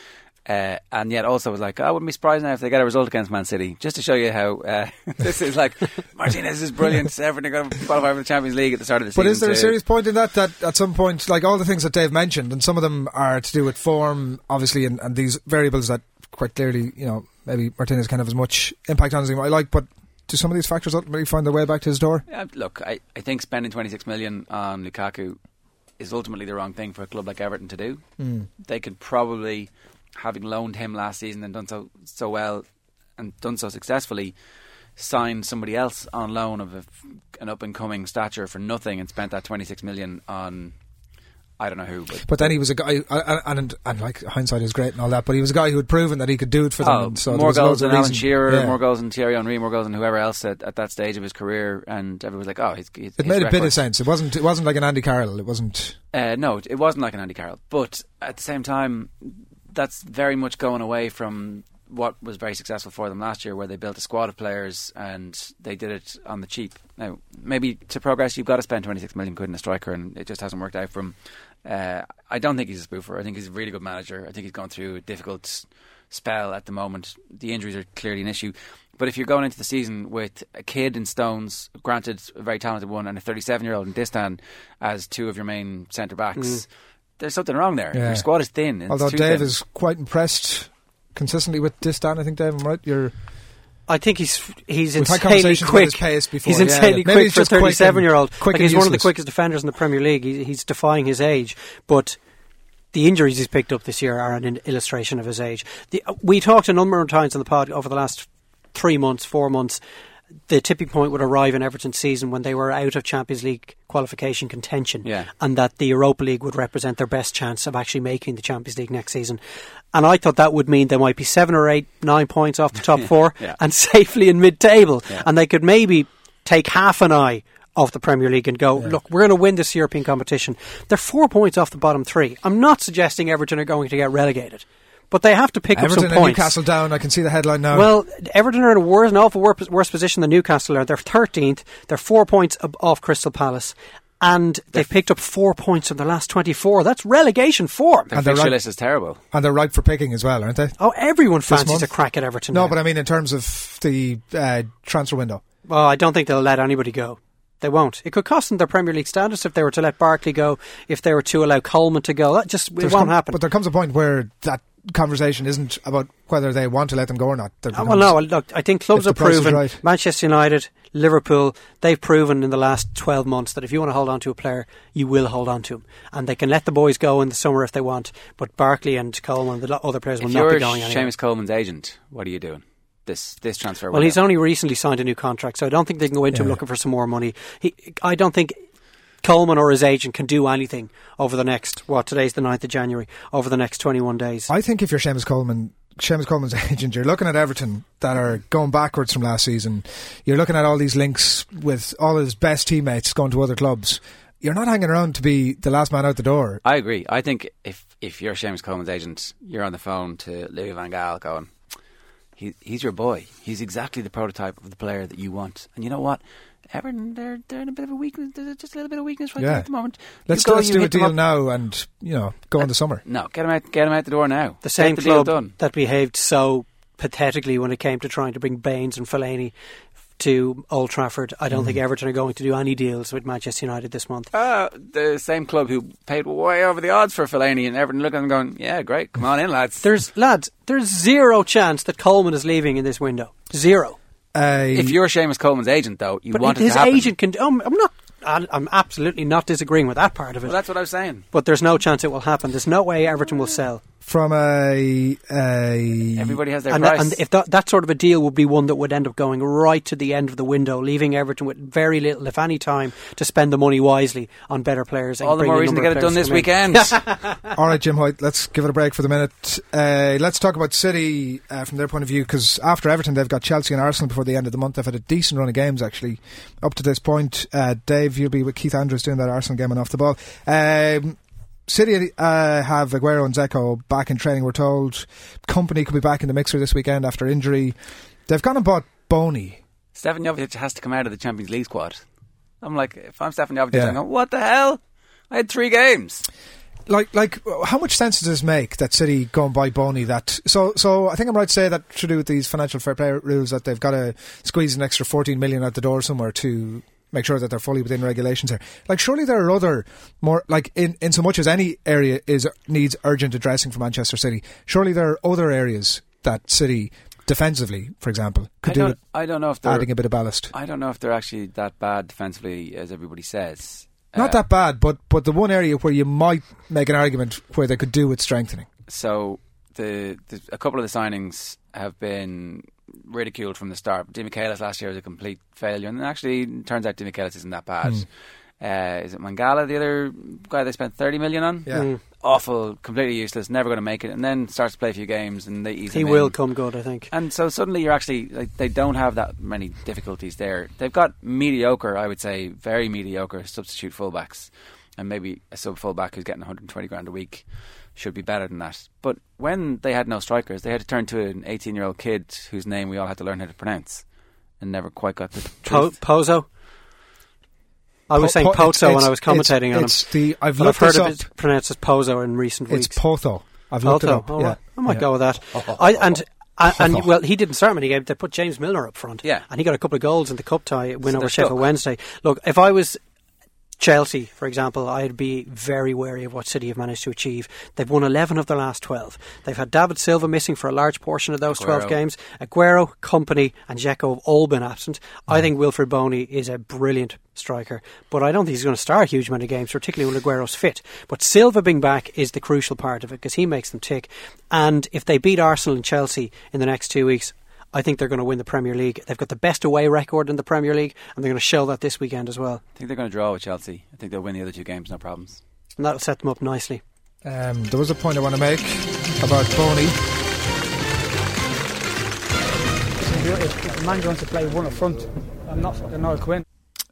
Uh, and yet also was like, I wouldn't be surprised now if they get a result against Man City, just to show you how uh, [laughs] this is like Martinez is brilliant. [laughs] Everything going to qualify for the Champions League at the start of the season. But is there a serious point in that that at some point, like all the things that Dave mentioned, and some of them are to do with form, obviously, and, and these variables that quite clearly, you know, maybe Martinez can have as much impact on as he might like, but do some of these factors ultimately find their way back to his door? Yeah, look, I, I think spending 26 million on Lukaku is ultimately the wrong thing for a club like Everton to do. Mm. They could probably, having loaned him last season and done so so well and done so successfully, sign somebody else on loan of a, an up and coming stature for nothing and spent that 26 million on I don't know who. But, But then he was a guy, and, and, and like hindsight is great and all that, but he was a guy who had proven that he could do it for them. Oh, so more goals than Alan Shearer, yeah. more goals than Thierry Henry, more goals than whoever else at, at that stage of his career, and everyone was like, "Oh, he's." he's It made a bit of sense. It wasn't. It wasn't like an Andy Carroll. It wasn't. Uh, no, it wasn't like an Andy Carroll, but at the same time, that's very much going away from what was very successful for them last year, where they built a squad of players and they did it on the cheap. Now, maybe to progress, you've got to spend 26 million quid in a striker, and it just hasn't worked out for him. Uh, I don't think he's a spoofer. I think he's a really good manager. I think he's gone through a difficult spell at the moment. The injuries are clearly an issue. But if you're going into the season with a kid in Stones, granted a very talented one, and a 37 year old in Distin as two of your main centre backs, Mm. there's something wrong there. Yeah. Your squad is thin. Although Dave thin. is quite impressed consistently with Distin, I think Dave, I'm right? You're I think he's he's We've insanely quick. before. He's Yeah, insanely yeah. Maybe quick he's for a just quick and- 37 year old. Like he's one of the quickest defenders in the Premier League. He, he's defying his age, but. The injuries he's picked up this year are an illustration of his age. The, we talked a number of times on the pod over the last three months, four months. The tipping point would arrive in Everton's season when they were out of Champions League qualification contention, Yeah. and that the Europa League would represent their best chance of actually making the Champions League next season. And I thought that would mean they might be seven or eight, nine points off the top [laughs] four Yeah. and [laughs] safely in mid-table, Yeah. and they could maybe take half an eye off the Premier League and go, look, we're going to win this European competition. They're four points off the bottom three. I'm not suggesting Everton are going to get relegated, but they have to pick Everton up some and points. Newcastle down. I can see the headline now. Well, Everton are in a worse, an awful worse, worse position than Newcastle are. They're 13th. They're four points ab- off Crystal Palace. And they've picked up four points in the last 24. That's relegation form. Their And they're fixture right- list is terrible. and they're ripe for picking as well, aren't they? Oh, everyone fancies a crack at Everton. No, now. but I mean in terms of the uh, transfer window. Well, I don't think they'll let anybody go. They won't. It could cost them their Premier League status if they were to let Barkley go, if they were to allow Coleman to go. That just it won't come- happen. But there comes a point where that conversation isn't about whether they want to let them go or not. There Uh, well, no, look, I think clubs if are the price is proven. right. Manchester United, Liverpool, they've proven in the last 12 months that if you want to hold on to a player, you will hold on to him. And they can let the boys go in the summer if they want, but Barkley and Coleman and the other players will If not you're be going anywhere. Seamus Coleman's agent, what are you doing? This this transfer. Well, window? he's only recently signed a new contract, so I don't think they can go into him looking for some more money. He, I don't think Coleman or his agent can do anything over the next, what, today's the 9th of January, over the next 21 days. I think if you're Seamus Coleman, Seamus Coleman's [laughs] agent, you're looking at Everton that are going backwards from last season. You're looking at all these links with all his best teammates going to other clubs. You're not hanging around to be the last man out the door. I agree. I think if if you're Seamus Coleman's agent, you're on the phone to Louis Van Gaal going, he, he's your boy. He's exactly the prototype of the player that you want. And you know what? Everton, they're they're in a bit of a weakness. There's just a little bit of weakness right Yeah. there at the moment. Let's, go, let's do a deal now and, you know, go in the summer. No, get him out. Get him out the door now. the same the club done. that behaved so pathetically when it came to trying to bring Baines and Fellaini to Old Trafford. I don't think Everton are going to do any deals with Manchester United this month. Uh, the same club who paid way over the odds for Fellaini and Everton looking at them going, yeah, great, come on in, lads. There's lads, there's zero chance that Coleman is leaving in this window. Zero. If you're Seamus Coleman's agent, though, you want it his to happen. agent can. Um, I'm not. I'm absolutely not disagreeing with that part of it. Well, that's what I was saying. but there's no chance it will happen. There's no way Everton will sell. From a, a Everybody has their And, price. and if that, that sort of a deal would be one that would end up going right to the end of the window, leaving Everton with very little, if any, time to spend the money wisely on better players. and All the more reason to get it done this in. weekend. [laughs] All right, Jim White, let's give it a break for the minute. Uh, let's talk about City uh, from their point of view because after Everton, they've got Chelsea and Arsenal before the end of the month. They've had a decent run of games, actually, up to this point. Uh, Dave, you'll be with Keith Andrews doing that Arsenal game and off the ball. Um, City uh, have Aguero and Dzeko back in training, we're told. Kompany could be back in the mixer this weekend after injury. They've gone and bought Bony. Stevan Jovetic has to come out of the Champions League squad. I'm like, if I'm Stevan Jovetic, Yeah. I'm going, what the hell? I had three games. like like how much sense does this make that City go and buy Bony that so so I think I'm right to say that to do with these financial fair play rules that they've got to squeeze an extra 14 million out the door somewhere to make sure that they're fully within regulations here. Like surely there are other more like in in so much as any area is needs urgent addressing for Manchester City surely there are other areas that City defensively for example could I do don't, I don't know if they're adding a bit of ballast. I don't know if they're actually that bad defensively as everybody says. not Uh, that bad but but the one area where you might make an argument where they could do with strengthening. So the, the a couple of the signings have been ridiculed from the start. Demichelis last year was a complete failure, and actually it turns out Demichelis isn't that bad. Hmm. Uh, is it Mangala, the other guy they spent thirty million on? Yeah. Mm. Awful, completely useless, never going to make it, and then starts to play a few games, and they ease He him will in. come good, I think. And so suddenly you're actually like they don't have that many difficulties there. They've got mediocre, I would say, very mediocre substitute fullbacks, and maybe a sub fullback who's getting 120 grand a week should be better than that. But when they had no strikers, they had to turn to an 18 year old kid whose name we all had to learn how to pronounce, and never quite got the Po- truth. Pozo. I was Po- saying po- Pozo when I was it's- commentating on it's him. the- I've but I've heard this of up. it pronounced as Pozo in recent it's weeks. Potho I've looked it up Oh, yeah. right. I might Yeah. go with that. [laughs] Oh, oh, I, and oh, and, and well, he didn't start many games. They put James Milner up front. Yeah. and he got a couple of goals in the cup tie win So over they're Sheffield stuck. Wednesday. Look, if I was Chelsea, for example, I'd be very wary of what City have managed to achieve. They've won 11 of their last 12. They've had David Silva missing for a large portion of those 12 games. Aguero, Kompany, and Dzeko have all been absent. Mm. I think Wilfried Bony is a brilliant striker, but I don't think he's going to start a huge amount of games, particularly when Aguero's fit. But Silva being back is the crucial part of it because he makes them tick. And if they beat Arsenal and Chelsea in the next two weeks, I think they're going to win the Premier League. They've got the best away record in the Premier League, and they're going to show that this weekend as well. I think they're going to draw with Chelsea. I think they'll win the other two games, no problems. And that'll set them up nicely. Um, there was a point I want to make about Bony. If, if a man wants to play one up front, I'm not fucking Noel Quinn.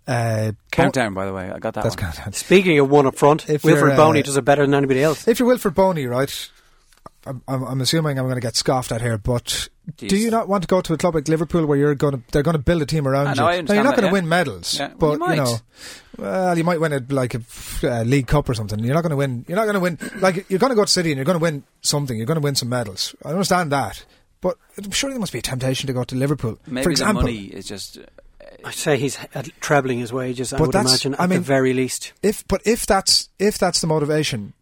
Uh, Countdown, by the way. I got that That's one. countdown. Speaking of one up front, If Wilfried you're, uh, Bony does it better than anybody else. If you're Wilfried Bony, right? I'm, I'm, I'm assuming I'm going to get scoffed at here, but do you not want to go to a club like Liverpool where you're going to they're going to build a team around I you? I now, understand you're not that, going to yeah. win medals, Yeah, well, but you might. know, well, you might win a like a uh, League Cup or something. You're not going to win. You're not going to win. Like you're going to go to City and you're going to win something. You're going to win some medals. I understand that, but I'm sure there must be a temptation to go to Liverpool, Maybe for example. the money is just. I'd say he's at trebling his wages. I But would that's- imagine I at mean, the very least. If but if that's if that's the motivation,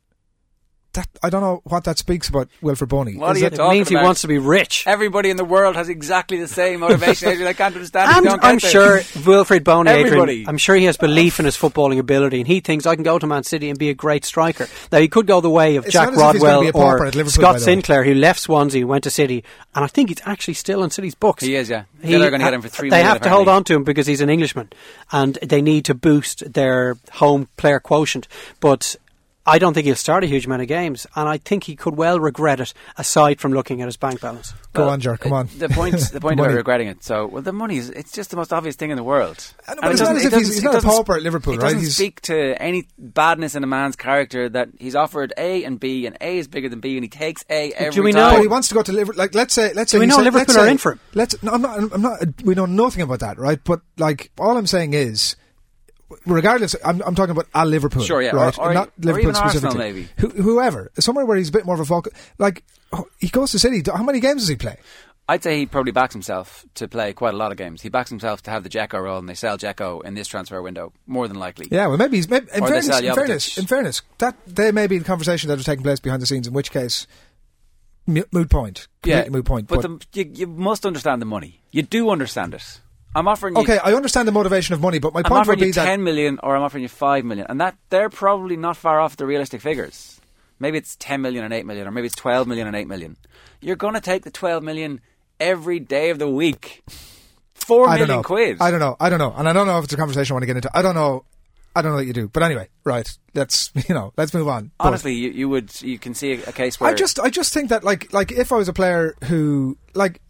that I don't know what that speaks about Wilfried Bony. What Is are you that- talking means he wants to be rich. Everybody in the world has exactly the same motivation. [laughs] Adrian. I can't understand. it. And Don't I'm there. sure Wilfried Bony, Adrian, I'm sure he has belief in his footballing ability, and he thinks I can go to Man City and be a great striker. Now he could go the way of It's Jack not as if he's gonna Rodwell be a pauper or at Liverpool, by Scott. Sinclair, who left Swansea, went to City, and I think he's actually still in City's books. He is, yeah. He- Villa are going to get him for three They million, have to hold on to him because he's an Englishman, and they need to boost their home player quotient. But I don't think he'll start a huge amount of games, and I think he could well regret it. Aside from looking at his bank balance, Go Well, on, Jar. Come on. The point, [laughs] the point Money. about regretting it. So, well, the money is, it's just the most obvious thing in the world. Know, And but it it's not doesn't- as if he's- doesn't- he's not a pauper at Liverpool, it right? doesn't He's- speak to any badness in a man's character that he's offered A and B, and A is bigger than B, and he takes A every Do we know- But he wants to go to Liverpool. Like, let's say, let's Do say, we know said- Liverpool are say- in for him? Let's. No, I'm not. I'm not. We know nothing about that, right? But like, all I'm saying is, regardless, I'm, I'm talking about a Liverpool, Sure, yeah, right? or- or- not or Liverpool specifically. maybe. Who, whoever, somewhere where he's a bit more of a focal. Like, oh, he goes to City. How many games does he play? I'd say he probably backs himself to play quite a lot of games. He backs himself to have the Dzeko role, and they sell Dzeko in this transfer window more than likely. Yeah, well, maybe he's. Maybe, in, Or fairness, in fairness, in fairness, that there may be the conversation that is taking place behind the scenes. In which case, mood point. Completely mood point. But, the, you, you must understand the money. You do understand it. I'm offering you. okay, I understand the motivation of money, but my I'm point offering would be you that 10 million or I'm offering you 5 million. And that they're probably not far off the realistic figures. Maybe it's 10 million and 8 million, or maybe it's 12 million and 8 million. You're going to take the 12 million every day of the week. Four I don't know. quid. I don't know. I don't know, and I don't know if it's a conversation I want to get into. I don't know. I don't know that you do, but anyway, right? Let's [laughs] you know, let's move on. But- Honestly, you, you would you can see a, a case where I just I just think that like like if I was a player who like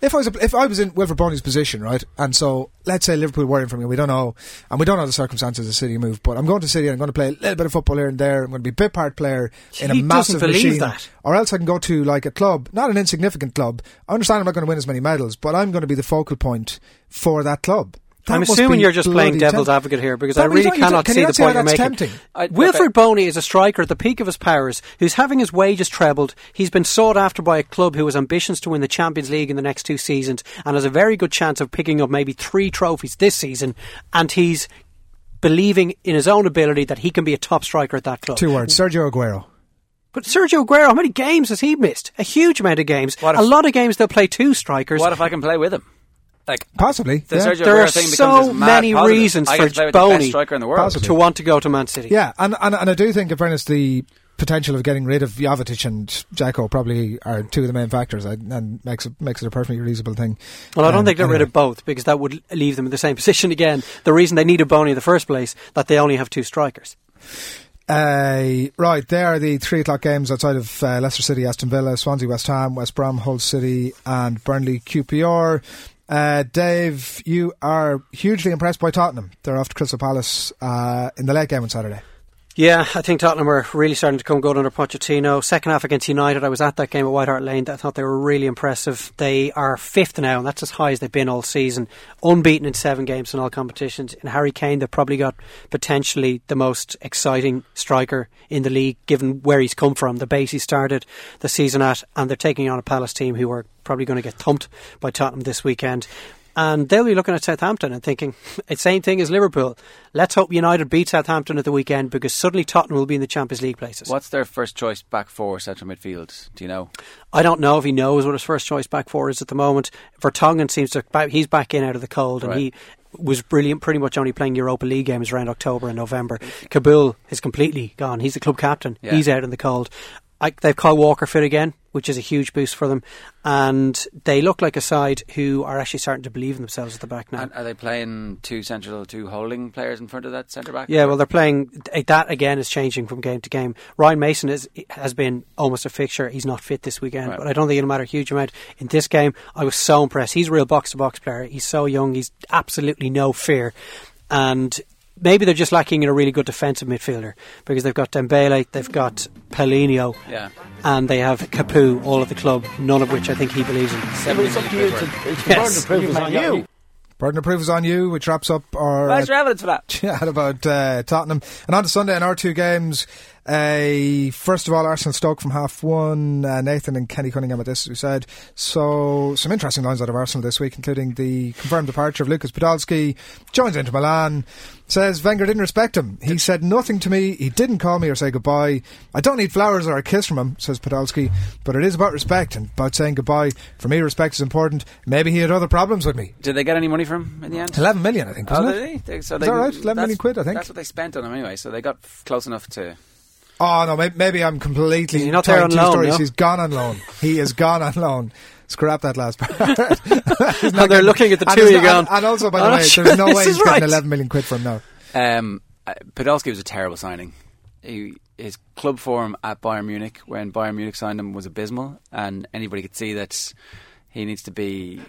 if I was a, if I was in Wilfried Bony's position, right, and so let's say Liverpool were in for me, we don't know, and we don't know the circumstances of City move, but I'm going to City and I'm going to play a little bit of football here and there. I'm going to be a bit part player in a He massive machine, that. or else I can go to like a club, not an insignificant club. I understand I'm not going to win as many medals, but I'm going to be the focal point for that club. That I'm assuming you're just playing devil's temp- advocate here because No, I really not- cannot can see you the not see how point you're that's making. tempting? I- Wilfried Bony is a striker at the peak of his powers who's having his wages trebled. He's been sought after by a club who has ambitions to win the Champions League in the next two seasons and has a very good chance of picking up maybe three trophies this season. And he's believing in his own ability that he can be a top striker at that club. Two words: Sergio Aguero. But Sergio Aguero, how many games has he missed? A huge amount of games. What if- a lot of games they'll play two strikers. what if I can play with him? Like Possibly, the yeah. There are so many positive. reasons I for get to play with the best Bony striker in the world. Possibly. to want to go to Man City. Yeah, and, and and I do think, in fairness, the potential of getting rid of Jovetic and Dzeko probably are two of the main factors, and, and makes it makes it a perfectly reasonable thing. Well, I don't Um, think they're rid of both because that would leave them in the same [laughs] position again. The reason they needed Bony in the first place that they only have two strikers. Uh, right, there are the three o'clock games outside of uh, Leicester City, Aston Villa, Swansea, West Ham, West Brom, Hull City, and Burnley, QPR. Uh, Dave, you are hugely impressed by Tottenham. They're off to Crystal Palace uh, in the late game on Saturday. Yeah, I think Tottenham are really starting to come good under Pochettino. Second half against United, I was at that game at White Hart Lane. I thought they were really impressive. They are fifth now, and that's as high as they've been all season. Unbeaten in seven games in all competitions. In Harry Kane, they've probably got potentially the most exciting striker in the league, given where he's come from, the base he started the season at, and they're taking on a Palace team who are probably going to get thumped by Tottenham this weekend. And they'll be looking at Southampton and thinking, [laughs] it's same thing as Liverpool. Let's hope United beat Southampton at the weekend because suddenly Tottenham will be in the Champions League places. What's their first choice back four central midfield? Do you know? I don't know if he knows what his first choice back four is at the moment. Vertonghen seems to he's back in out of the cold, and he was brilliant. Pretty much only playing Europa League games around October and November. Kaboul is completely gone. He's the club captain. Yeah. He's out in the cold. I, they've Kyle Walker fit again, which is a huge boost for them, and they look like a side who are actually starting to believe in themselves at the back now. And are they playing two central, two holding players in front of that centre back? Yeah, well, they're playing. Eh, that again is changing from game to game. Ryan Mason is, has been almost a fixture. He's not fit this weekend, Right. but I don't think it'll matter a huge amount in this game. I was so impressed. He's a real box to box player. He's so young. He's absolutely no fear, and maybe they're just lacking in a really good defensive midfielder because they've got Dembele, they've got Paulinho, Yeah. and they have Capoue, all at the club. None of which I think he believes in. Yeah, but it's up to you. It's, Yes. the burden of proof is on you. Burden of proof is on you, which wraps up our Where's your evidence for that? [laughs] chat about uh, Tottenham. And on to Sunday in our two games. Uh, first of all, Arsenal Stoke from half one. Uh, Nathan and Kenny Cunningham at this, we said. So, some interesting lines out of Arsenal this week, including the confirmed departure of Lucas Podolski. Joins Inter Milan. Says Wenger didn't respect him. He said nothing to me. He didn't call me or say goodbye. I don't need flowers or a kiss from him, says Podolski. But it is about respect and about saying goodbye. For me, respect is important. Maybe he had other problems with me. Did they get any money from him in the end? 11 million, I think, wasn't oh, did they? They- so Is they, that right? 11 million quid, I think. That's what they spent on him anyway, so they got f- close enough to. Oh no, maybe, maybe I'm completely He's not there telling on loan, stories. no? He's gone on loan. He is gone on loan. Scrap that last part. [laughs] He's And [laughs] they're looking at the and two of you no- going, And, and also, by the way, sure there's no this way is he's getting right." 11 million quid from now. Um, uh, Podolski was a terrible signing. He, his club form at Bayern Munich when Bayern Munich signed him was abysmal, and anybody could see that he needs to be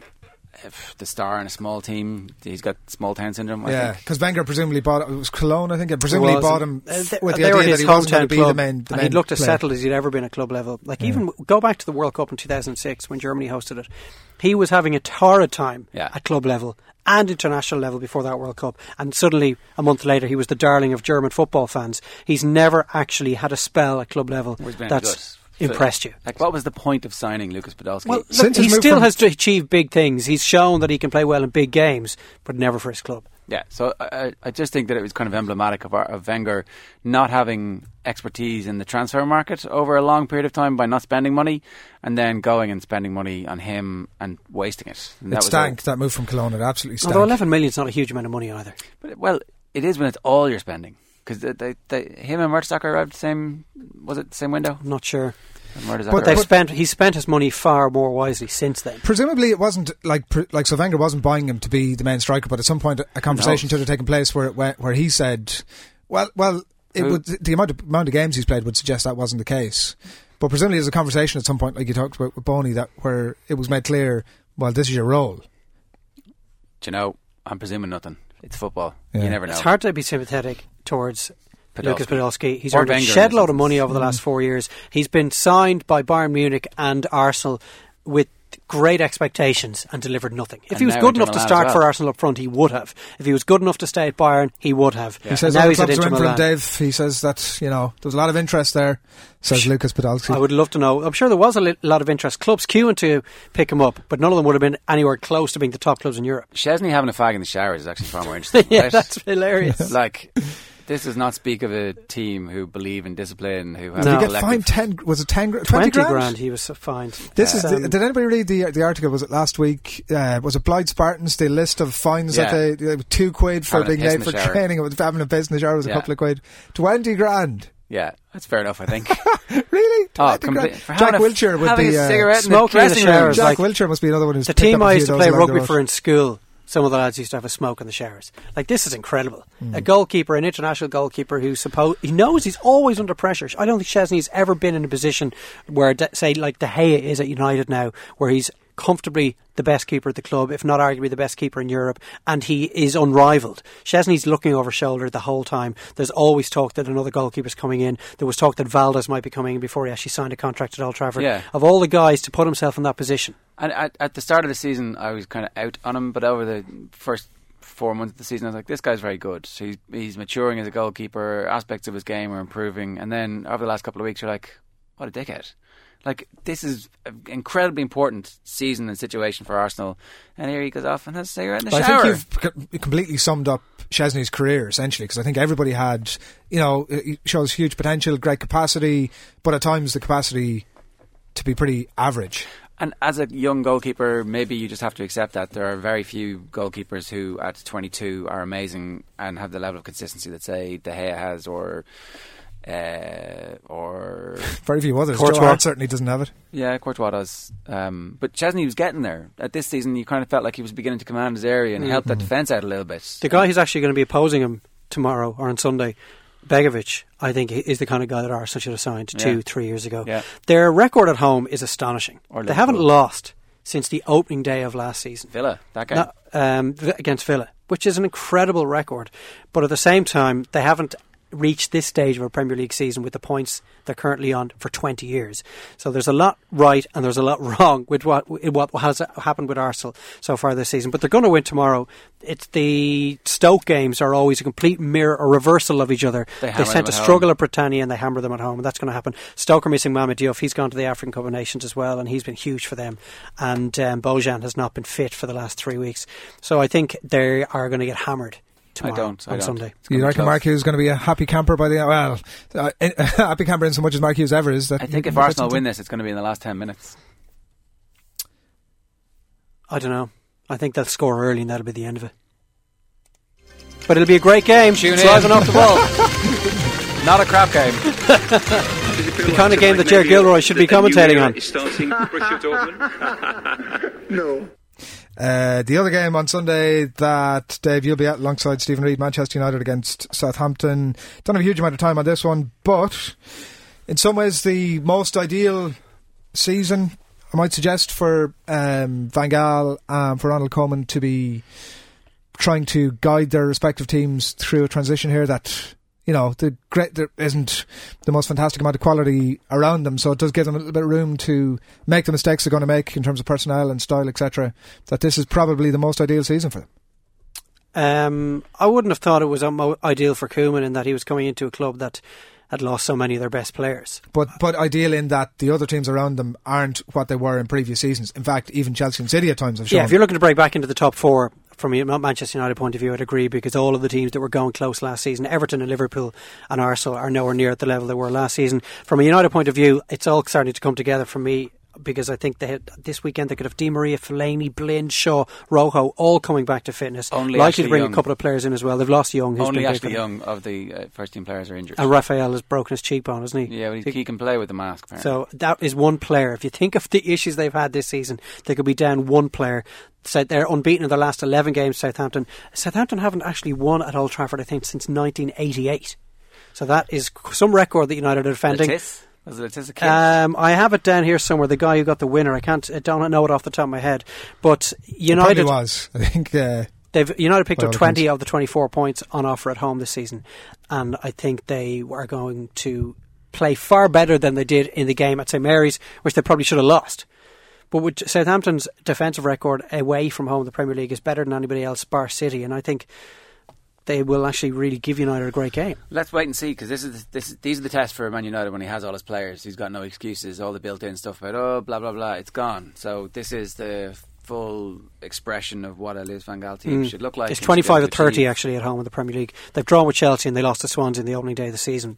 the star in a small team. He's got small town syndrome. I yeah, because Wenger presumably bought it was Cologne, I think. It presumably bought him Uh, th- with the idea that he wasn't going to be the main. The and main he'd looked as player. settled as he'd ever been at club level. Like even go back to the World Cup in 2006 when Germany hosted it. He was having a torrid time Yeah. at club level and international level before that World Cup, and suddenly a month later he was the darling of German football fans. He's never actually had a spell at club level Well, he's been that's impressed you? Like, what was the point of signing Lucas Podolski? Well, look, he still has to achieve big things. He's shown that he can play well in big games, but never for his club. Yeah, so I, I just think that it was kind of emblematic of, our, of Wenger not having expertise in the transfer market over a long period of time by not spending money, and then going and spending money on him and wasting it. And it stank. That move from Cologne, it absolutely stank. Although eleven million is not a huge amount of money either. But well, it is when it's all you're spending because they, they, they, him and Mertesacker arrived the same. Was it the same window? Not sure. But they've spent. He spent his money far more wisely since then. Presumably, it wasn't like like so. Wenger wasn't buying him to be the main striker, but at some point, a conversation No. should have taken place where where, where he said, "Well, well, it Who? would the amount of amount of games he's played would suggest that wasn't the case." But presumably, there's a conversation at some point, like you talked about with Bony, that where it was made clear, well, this is your role. Do you know? I'm presuming nothing. It's football. Yeah. You never know. It's hard to be sympathetic towards Podolski. Lucas Podolski. He's Or earned a Wenger in shed load of money over the last four years. He's been signed by Bayern Munich and Arsenal with great expectations and delivered nothing. If And he was good Inter enough to start as for. Arsenal up front, he would have. If he was good enough to stay at Bayern, he would have. He says now he's at Inter in for him, Milan. Dave. He says that you know there was a lot of interest there. Says Lucas Podolski. I would love to know. I'm sure there was a li- lot of interest. Clubs queuing to pick him up, but none of them would have been anywhere close to being the top clubs in Europe. Szczesny having a fag in the showers is actually far more interesting. [laughs] Yeah, right? that's hilarious. like, this does not speak of a team who believe in discipline, who have Did a he get fined ten? Was it ten? 20 Twenty grand he was fined. This is. Um, did anybody read the the article? Was it last week? Uh, was it Blyth Spartans? The list of fines Yeah. that they, they two quid for Having being late for shower. training. It was having a piss in the shower was a couple of quid. Twenty grand. Yeah, that's fair enough, I think. [laughs] really? Oh, 20 grand? complete- for Jack having a- Wilshere would be a uh, cigarette in the Smoking in the dressing room. Jack like- Wilshere must be another one who's The team up a I used to play those along the rugby for in school, some of the lads used to have a smoke in the showers. Like this is incredible. Hmm. A goalkeeper, an international goalkeeper, who suppose he knows he's always under pressure. I don't think Szczesny's ever been in a position where, say, like De Gea is at United now, where he's comfortably the best keeper at the club, if not arguably the best keeper in Europe, and he is unrivaled. Szczesny's looking over shoulder the whole time. There's always talk that another goalkeeper's coming in. There was talk that Valdes might be coming in before he actually signed a contract at Old Trafford. Yeah. Of all the guys to put himself in that position. And at, at the start of the season, I was kind of out on him, but over the first four months of the season, I was like, this guy's very good. So he's, he's maturing as a goalkeeper. Aspects of his game are improving. And then over the last couple of weeks, you're like, what a dickhead. Like, this is an incredibly important season and situation for Arsenal. And here he goes off and has a cigarette in the I shower. I think you've completely summed up Szczesny's career essentially because I think everybody had, you know, shows huge potential, great capacity, but at times the capacity to be pretty average. And as a young goalkeeper, maybe you just have to accept that there are very few goalkeepers who, at 22, are amazing and have the level of consistency that, say, De Gea has, or uh, or [laughs] Very few others. Courtois. Joe Hart certainly doesn't have it. yeah, Courtois does. Um, but Szczesny was getting there at this season. You kind of felt like he was beginning to command his area and help that defence out a little bit. The guy who's actually going to be opposing him tomorrow or on Sunday, Begovic, I think is the kind of guy that Arsenal should have signed two, three years ago. Yeah. Their record at home is astonishing. Or they haven't lost since the opening day of last season. Villa, that guy. No, um, against Villa, which is an incredible record. But at the same time, they haven't reached this stage of a Premier League season with the points they're currently on for 20 years. So there's a lot right and there's a lot [laughs] wrong with what what has happened with Arsenal so far this season. But they're going to win tomorrow. It's the Stoke games are always a complete mirror, a reversal of each other. They They, sent a struggle at Britannia and they hammer them at home, and that's going to happen. Stoke are missing Mohamed Diouf. He's gone to the African Cup of Nations as well, and he's been huge for them. And um, Bojan has not been fit for the last three weeks. So I think they are going to get hammered I don't. I on don't. Sunday. It's You be reckon close. Mark Hughes is going to be a happy camper by the end? well, uh, a [laughs] happy camper in so much as Mark Hughes ever is. That I think if Arsenal win this, it's going to be in the last 10 minutes. I don't know. I think they'll score early, and that'll be the end of it. But it'll be a great game. Tune it's in. off the ball. [laughs] Not a crap game. [laughs] the kind of game that Jerry Gilroy should be commentating on. starting Borussia Dortmund. No. Uh, the other game on Sunday that Dave you'll be at alongside Stephen Reed, Manchester United against Southampton. Don't have a huge amount of time on this one, but in some ways the most ideal season I might suggest for um, Van Gaal and for Ronald Koeman to be trying to guide their respective teams through a transition here that you know the great there isn't the most fantastic amount of quality around them so it does give them a little bit of room to make the mistakes they're going to make in terms of personnel and style etc that this is probably the most ideal season for them Um, I wouldn't have thought it was ideal for Koeman in that he was coming into a club that had lost so many of their best players. But but ideal in that the other teams around them aren't what they were in previous seasons. In fact, even Chelsea and City at times have shown. Yeah, if you're looking to break back into the top four, from a Manchester United point of view, I'd agree because all of the teams that were going close last season, Everton and Liverpool and Arsenal, are nowhere near at the level they were last season. From a United point of view, it's all starting to come together for me because I think they had, this weekend they could have Di Maria, Fellaini, Blind, Shaw, Rojo all coming back to fitness. Only Likely Ashley to bring Young. a couple of players in as well. They've lost Young. who's Only Ashley. Young of the uh, first team players are injured. And Rafael has broken his cheekbone, hasn't he? yeah, well, he, he can play with the mask. Apparently. So that is one player. If you think of the issues they've had this season, they could be down one player. So they're unbeaten in their last 11 games, Southampton. Southampton haven't actually won at Old Trafford, I think, since 1988. So that is some record that United are defending. Letis? Was it Letizia Kid? Um, I have it down here somewhere. The guy who got the winner. I can't. I don't know it off the top of my head. But United probably was. [laughs] I think. Uh, They've United picked up twenty accounts. of the twenty-four points on offer at home this season, and I think they are going to play far better than they did in the game at St Mary's, which they probably should have lost. But with Southampton's defensive record away from home in the Premier League is better than anybody else, bar City, and I think they will actually really give United a great game. Let's wait and see because this is this. These are the tests for Man United when he has all his players. He's got no excuses. All the built-in stuff about oh blah blah blah. It's gone. So this is the full expression of what a Louis Van Gaal team Mm. should look like. It's and should be twenty-five able to to thirty achieve. actually at home in the Premier League. They've drawn with Chelsea and they lost to Swans in the opening day of the season.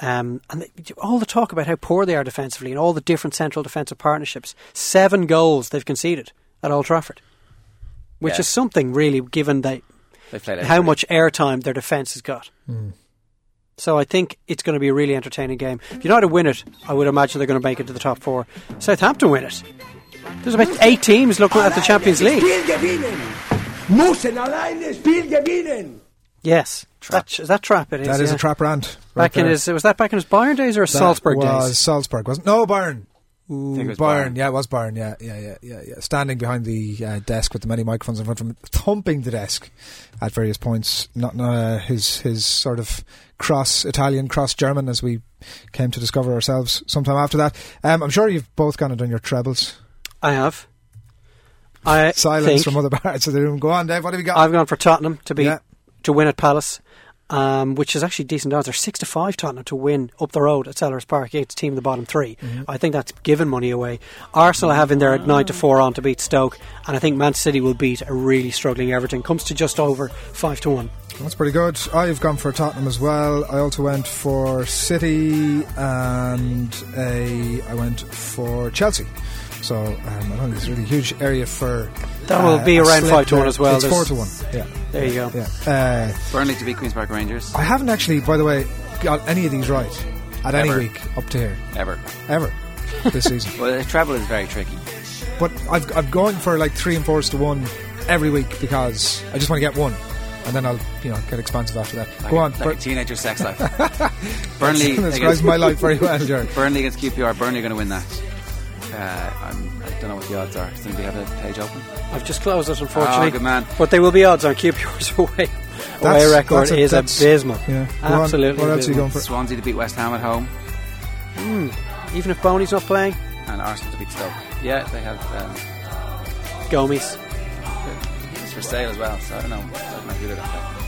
Um, and they, all the talk about how poor they are defensively and all the different central defensive partnerships. Seven goals they've conceded at Old Trafford, which Yeah. is something really, given that They played how pretty- much airtime their defence has got. Hmm. So I think it's going to be a really entertaining game. If United win it, I would imagine they're going to make it to the top four. Southampton win it. There's about eight teams looking at the Champions League. Spiel gewinnen. Müssen alleine Spiel gewinnen. Yes, That, is that trap? It is. That is yeah. a trap brand. right Back in his was that back in his Bayern days or his That Salzburg was days? Salzburg, wasn't? No, Bayern. Ooh, think it was Bayern. Bayern. Yeah, it was Bayern. Yeah, yeah, yeah, yeah, yeah. Standing behind the uh, desk with the many microphones in front of him, thumping the desk at various points. Not uh, his his sort of cross Italian, cross German, as we came to discover ourselves sometime after that. Um, I'm sure you've both gone and done your trebles. I have. I Silence think from other [laughs] parts of the room. Go on, Dave. What have you got? I've gone for Tottenham to be Yeah. to win at Palace, um, which is actually decent odds. They're six to five Tottenham to win up the road at Selhurst Park against a team in the bottom 3 Mm-hmm. I think that's giving money away. Arsenal have in there at nine to four on to beat Stoke, and I think Man City will beat a really struggling Everton. Comes to just over five to one. That's pretty good. I've gone for Tottenham as well. I also went for City and a, I went for Chelsea. So um, I don't think there's really a huge area for. That will uh, be around five to one as well. It's There's- four to one. Yeah, There you go. yeah. Uh, Burnley to beat Queens Park Rangers. I haven't actually, by the way, got any of these right at any week up to here Ever. ever this season. [laughs] Well, the treble is very tricky. But I've I've gone for like three and fours to one every week because I just want to get one, and then I'll you know get expansive after that. Like Go a, on, like Bur- a teenager sex life. [laughs] Burnley describes against- my life very well, [laughs] Jared. Burnley against QPR. Burnley going to win that. Uh, I'm, I don't know what the odds are. Does anybody have a page open? I've just closed it, unfortunately. Oh, good man. But they will be odds on QPR's [laughs] away. That's- away record that's a- is that's- abysmal. yeah. Go on. Absolutely. What else are you going for? Swansea to beat West Ham at home, Hmm. Even if Bony's not playing, and Arsenal to beat Stoke. Yeah, they have. Um, Gomes. it's for sale as well. So I don't know. I don't know who they're going to play.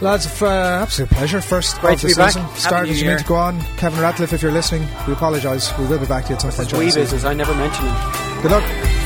Lads, uh, absolute pleasure. First Great of to the be season. New as you Year. to go on. Kevin Ratcliffe, if you're listening, we apologise. We will be back to you at some point. Wee business. I never mentioned him. Good luck.